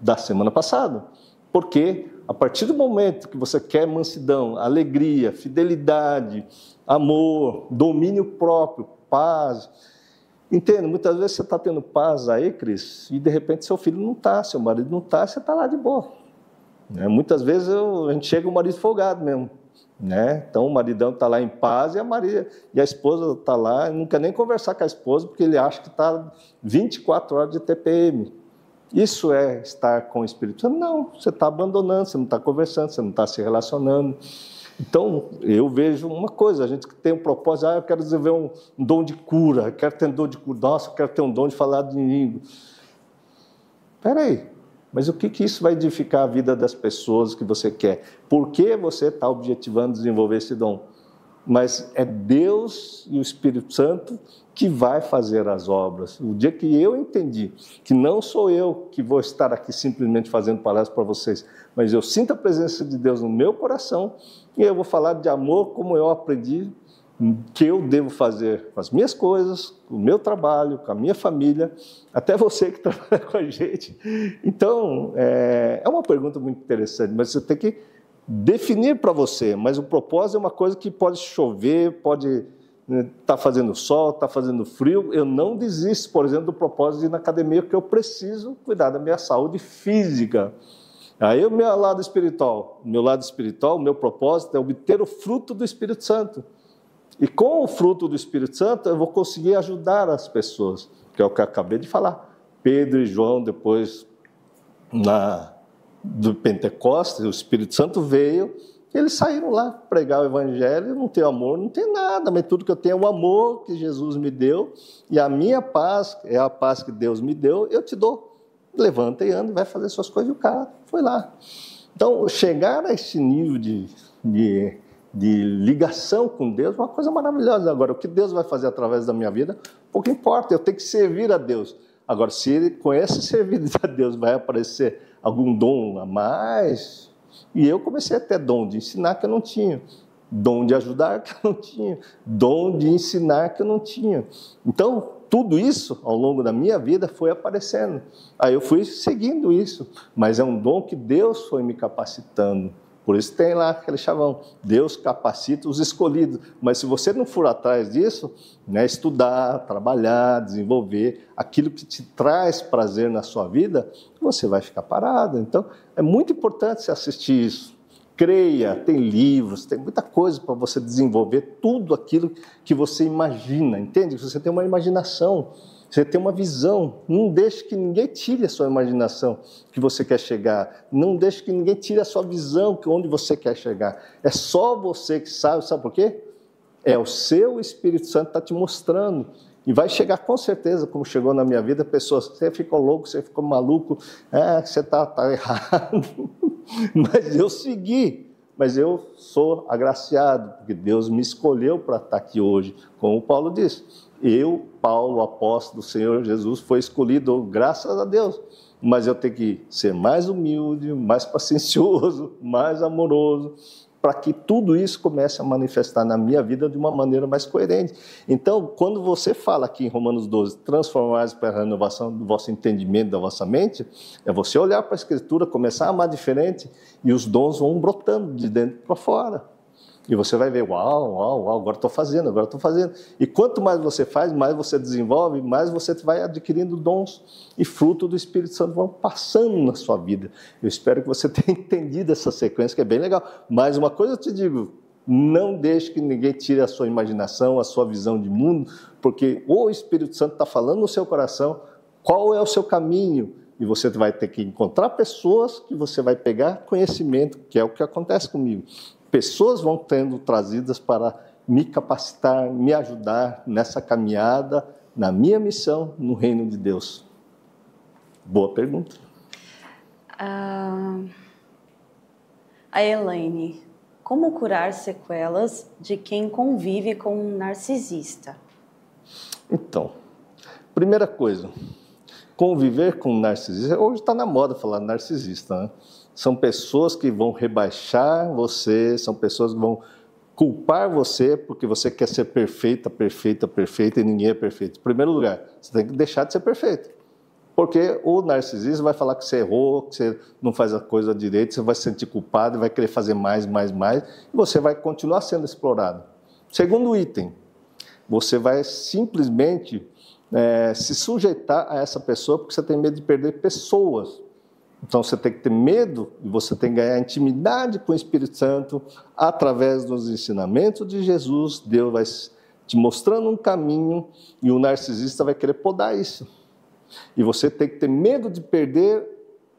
da semana passada. Porque a partir do momento que você quer mansidão, alegria, fidelidade, amor, domínio próprio, paz. Entende? Muitas vezes você está tendo paz aí, Cris, e de repente seu filho não está, seu marido não está, você está lá de boa. Né? Muitas vezes eu, a gente chega o marido folgado mesmo. Né? Então o maridão está lá em paz e a Maria e a esposa está lá, não quer nem conversar com a esposa porque ele acha que está 24 horas de TPM. Isso é estar com o Espírito Santo? Não, você está abandonando, você não está conversando, você não está se relacionando. Então, eu vejo uma coisa, a gente que tem um propósito, ah, eu quero desenvolver um, dom de cura, eu quero ter um dom de cura, nossa, eu quero ter um dom de falar de língua. Espera aí, mas o que, que isso vai edificar a vida das pessoas que você quer? Por que você está objetivando desenvolver esse dom? Mas é Deus e o Espírito Santo que vai fazer as obras. O dia que eu entendi que não sou eu que vou estar aqui simplesmente fazendo palestra para vocês, mas eu sinto a presença de Deus no meu coração e eu vou falar de amor como eu aprendi que eu devo fazer com as minhas coisas, com o meu trabalho, com a minha família, até você que <laughs> trabalha com a gente. Então, é, é uma pergunta muito interessante, mas você tem que definir para você. Mas o propósito é uma coisa que pode chover, pode está fazendo sol, está fazendo frio, eu não desisto, por exemplo, do propósito de ir na academia, porque eu preciso cuidar da minha saúde física. Aí o meu lado espiritual, meu lado espiritual, meu propósito é obter o fruto do Espírito Santo. E com o fruto do Espírito Santo, eu vou conseguir ajudar as pessoas, que é o que eu acabei de falar. Pedro e João, depois na, do Pentecostes, o Espírito Santo veio, eles saíram lá pregar o Evangelho, não tem amor, não tem nada, mas tudo que eu tenho é o amor que Jesus me deu, e a minha paz, é a paz que Deus me deu, eu te dou. Levanta e anda, vai fazer suas coisas, e o cara foi lá. Então, chegar a esse nível de, de, de ligação com Deus é uma coisa maravilhosa. Agora, o que Deus vai fazer através da minha vida, pouco importa, eu tenho que servir a Deus. Agora, se ele com esse <laughs> serviço a Deus vai aparecer algum dom a mais, e eu comecei a ter dom de ensinar que eu não tinha, dom de ajudar que eu não tinha, dom de ensinar que eu não tinha. Então, tudo isso ao longo da minha vida foi aparecendo. Aí eu fui seguindo isso, mas é um dom que Deus foi me capacitando. Por isso tem lá aquele chavão, Deus capacita os escolhidos. Mas se você não for atrás disso, né, estudar, trabalhar, desenvolver aquilo que te traz prazer na sua vida, você vai ficar parado. Então, é muito importante você assistir isso. Creia, tem livros, tem muita coisa para você desenvolver tudo aquilo que você imagina, entende? Você tem uma imaginação, você tem uma visão. Não deixe que ninguém tire a sua imaginação que você quer chegar. Não deixe que ninguém tire a sua visão que onde você quer chegar. É só você que sabe, sabe por quê? É o seu Espírito Santo está te mostrando. E vai chegar com certeza, como chegou na minha vida, pessoas, você ficou louco, você ficou maluco, é, você está tá errado. <laughs> Mas eu segui, mas eu sou agraciado, porque Deus me escolheu para estar aqui hoje, como Paulo disse. Eu, Paulo, apóstolo do Senhor Jesus, foi escolhido graças a Deus. Mas eu tenho que ser mais humilde, mais <laughs> paciencioso, mais amoroso, para que tudo isso comece a manifestar na minha vida de uma maneira mais coerente. Então, quando você fala aqui em Romanos 12, transformar para a renovação do vosso entendimento, da vossa mente, é você olhar para a Escritura, começar a amar diferente e os dons vão brotando de dentro para fora. E você vai ver, uau, uau, uau, agora estou fazendo, agora estou fazendo. E quanto mais você faz, mais você desenvolve, mais você vai adquirindo dons e fruto do Espírito Santo vão passando na sua vida. Eu espero que você <laughs> tenha entendido essa sequência, que é bem legal. Mas uma coisa eu te digo, não deixe que ninguém tire a sua imaginação, a sua visão de mundo, porque o Espírito Santo está falando no seu coração qual é o seu caminho, e você vai ter que encontrar pessoas que você vai pegar conhecimento, que é o que acontece comigo pessoas vão tendo trazidas para me capacitar, me ajudar nessa caminhada, na minha missão no reino de Deus? Boa pergunta. Uh, a Elaine, como curar sequelas de quem convive com um narcisista? Então, primeira coisa, conviver com narcisista, hoje está na moda falar narcisista, né? são pessoas que vão rebaixar você, são pessoas que vão culpar você porque você quer ser perfeita, perfeita, perfeita e ninguém é perfeito. Em primeiro lugar, você tem que deixar de ser perfeito. Porque o narcisismo vai falar que você errou, que você não faz a coisa direito, você vai se sentir culpado, vai querer fazer mais, mais, mais, e você vai continuar sendo explorado. Segundo item, você vai simplesmente é, se sujeitar a essa pessoa porque você tem medo de perder pessoas. Então você tem que ter medo e você tem que ganhar intimidade com o Espírito Santo através dos ensinamentos de Jesus. Deus vai te mostrando um caminho e o narcisista vai querer podar isso. E você tem que ter medo de perder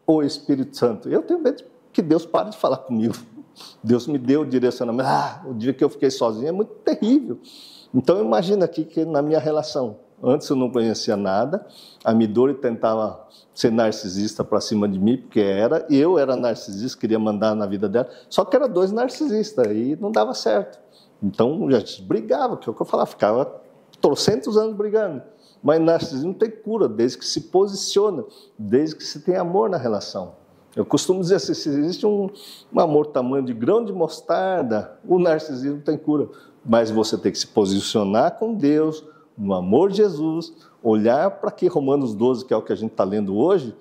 o Espírito Santo. Eu tenho medo que Deus pare de falar comigo. Deus me deu o direcionamento. Ah, o dia que eu fiquei sozinho é muito terrível. Então imagina aqui que na minha relação Antes eu não conhecia nada. A Midori tentava ser narcisista para cima de mim, porque era, e eu era narcisista, queria mandar na vida dela. Só que era dois narcisistas e não dava certo. Então a gente brigava, que é o que eu falava, ficava trocentos anos brigando. Mas narcisismo tem cura, desde que se posiciona, desde que se tem amor na relação. Eu costumo dizer assim, se existe um, um amor tamanho de grão de mostarda, o narcisismo tem cura. Mas você tem que se posicionar com Deus, no amor de Jesus, olhar para aqui Romanos 12, que é o que a gente está lendo hoje,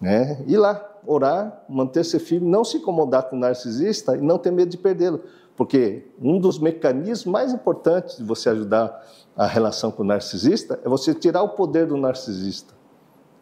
né? ir lá, orar, manter-se firme, não se incomodar com o narcisista e não ter medo de perdê-lo. Porque um dos mecanismos mais importantes de você ajudar a relação com o narcisista é você tirar o poder do narcisista.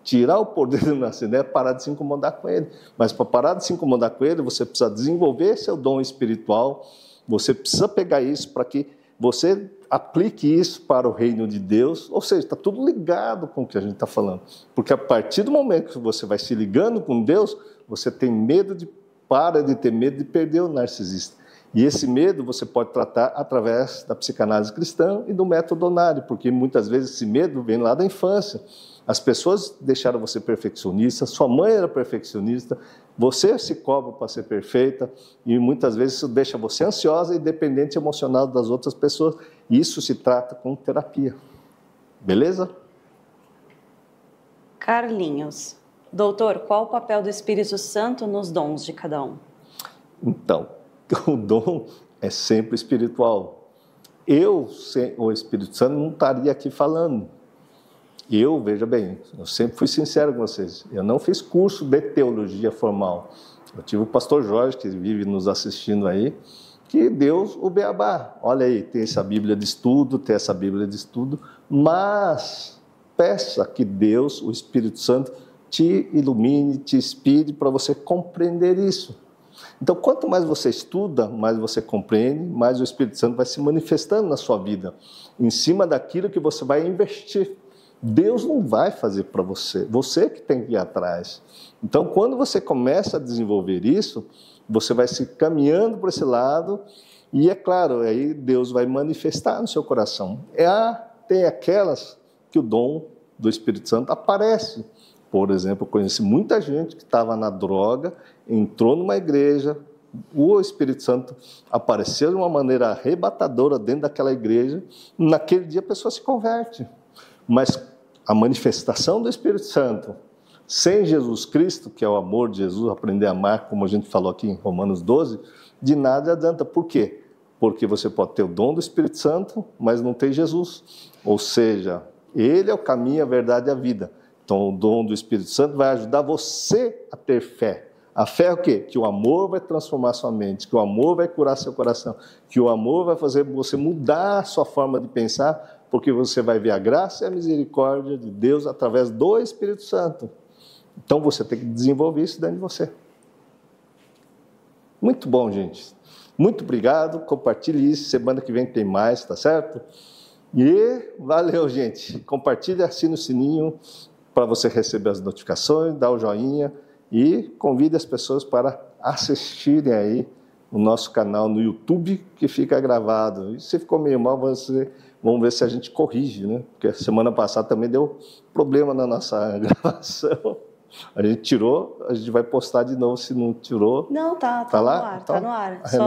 Tirar o poder do narcisista é parar de se incomodar com ele. Mas para parar de se incomodar com ele, você precisa desenvolver seu dom espiritual, você precisa pegar isso para que você aplique isso para o reino de Deus, ou seja, está tudo ligado com o que a gente está falando. Porque a partir do momento que você vai se ligando com Deus, você tem medo de, para de ter medo de perder o narcisista. E esse medo você pode tratar através da psicanálise cristã e do método Donari, porque muitas vezes esse medo vem lá da infância. As pessoas deixaram você perfeccionista, sua mãe era perfeccionista, você se cobra para ser perfeita e muitas vezes isso deixa você ansiosa e dependente emocional das outras pessoas. Isso se trata com terapia. Beleza? Carlinhos. Doutor, qual o papel do Espírito Santo nos dons de cada um? Então, <laughs> o dom é sempre espiritual. Eu, sem o Espírito Santo, não estaria aqui falando. Eu, veja bem, eu sempre fui sincero com vocês. Eu não fiz curso de teologia formal. Eu tive o pastor Jorge, que vive nos assistindo aí, que Deus o beabá. Olha aí, tem essa Bíblia de estudo, tem essa Bíblia de estudo, mas peça que Deus, o Espírito Santo, te ilumine, te inspire para você compreender isso. Então, quanto mais você estuda, mais você compreende, mais o Espírito Santo vai se manifestando na sua vida, em cima daquilo que você vai investir. Deus não vai fazer para você, você que tem que ir atrás. Então, quando você começa a desenvolver isso, você vai se caminhando por esse lado, e é claro, aí Deus vai manifestar no seu coração. É a, tem aquelas que o dom do Espírito Santo aparece. Por exemplo, eu conheci muita gente que estava na droga, entrou numa igreja, o Espírito Santo apareceu de uma maneira arrebatadora dentro daquela igreja, naquele dia a pessoa se converte. Mas a manifestação do Espírito Santo, sem Jesus Cristo, que é o amor de Jesus, aprender a amar, como a gente falou aqui em Romanos 12, de nada adianta. Por quê? Porque você pode ter o dom do Espírito Santo, mas não tem Jesus. Ou seja, ele é o caminho, a verdade e a vida. Então, o dom do Espírito Santo vai ajudar você a ter fé. A fé é o quê? Que o amor vai transformar sua mente, que o amor vai curar seu coração, que o amor vai fazer você mudar a sua forma de pensar porque você vai ver a graça e a misericórdia de Deus através do Espírito Santo. Então você tem que desenvolver isso dentro de você. Muito bom, gente. Muito obrigado. Compartilhe isso. Semana que vem tem mais, tá certo? E valeu, gente. Compartilhe, assine o sininho para você receber as notificações, dá o joinha e convide as pessoas para assistirem aí o nosso canal no YouTube que fica gravado. E se ficou meio mal, você Vamos ver se a gente corrige, né? Porque semana passada também deu problema na nossa <laughs> gravação. A gente tirou, a gente vai postar de novo se não tirou. Não, tá, tá, tá no lá? ar, então, tá no ar.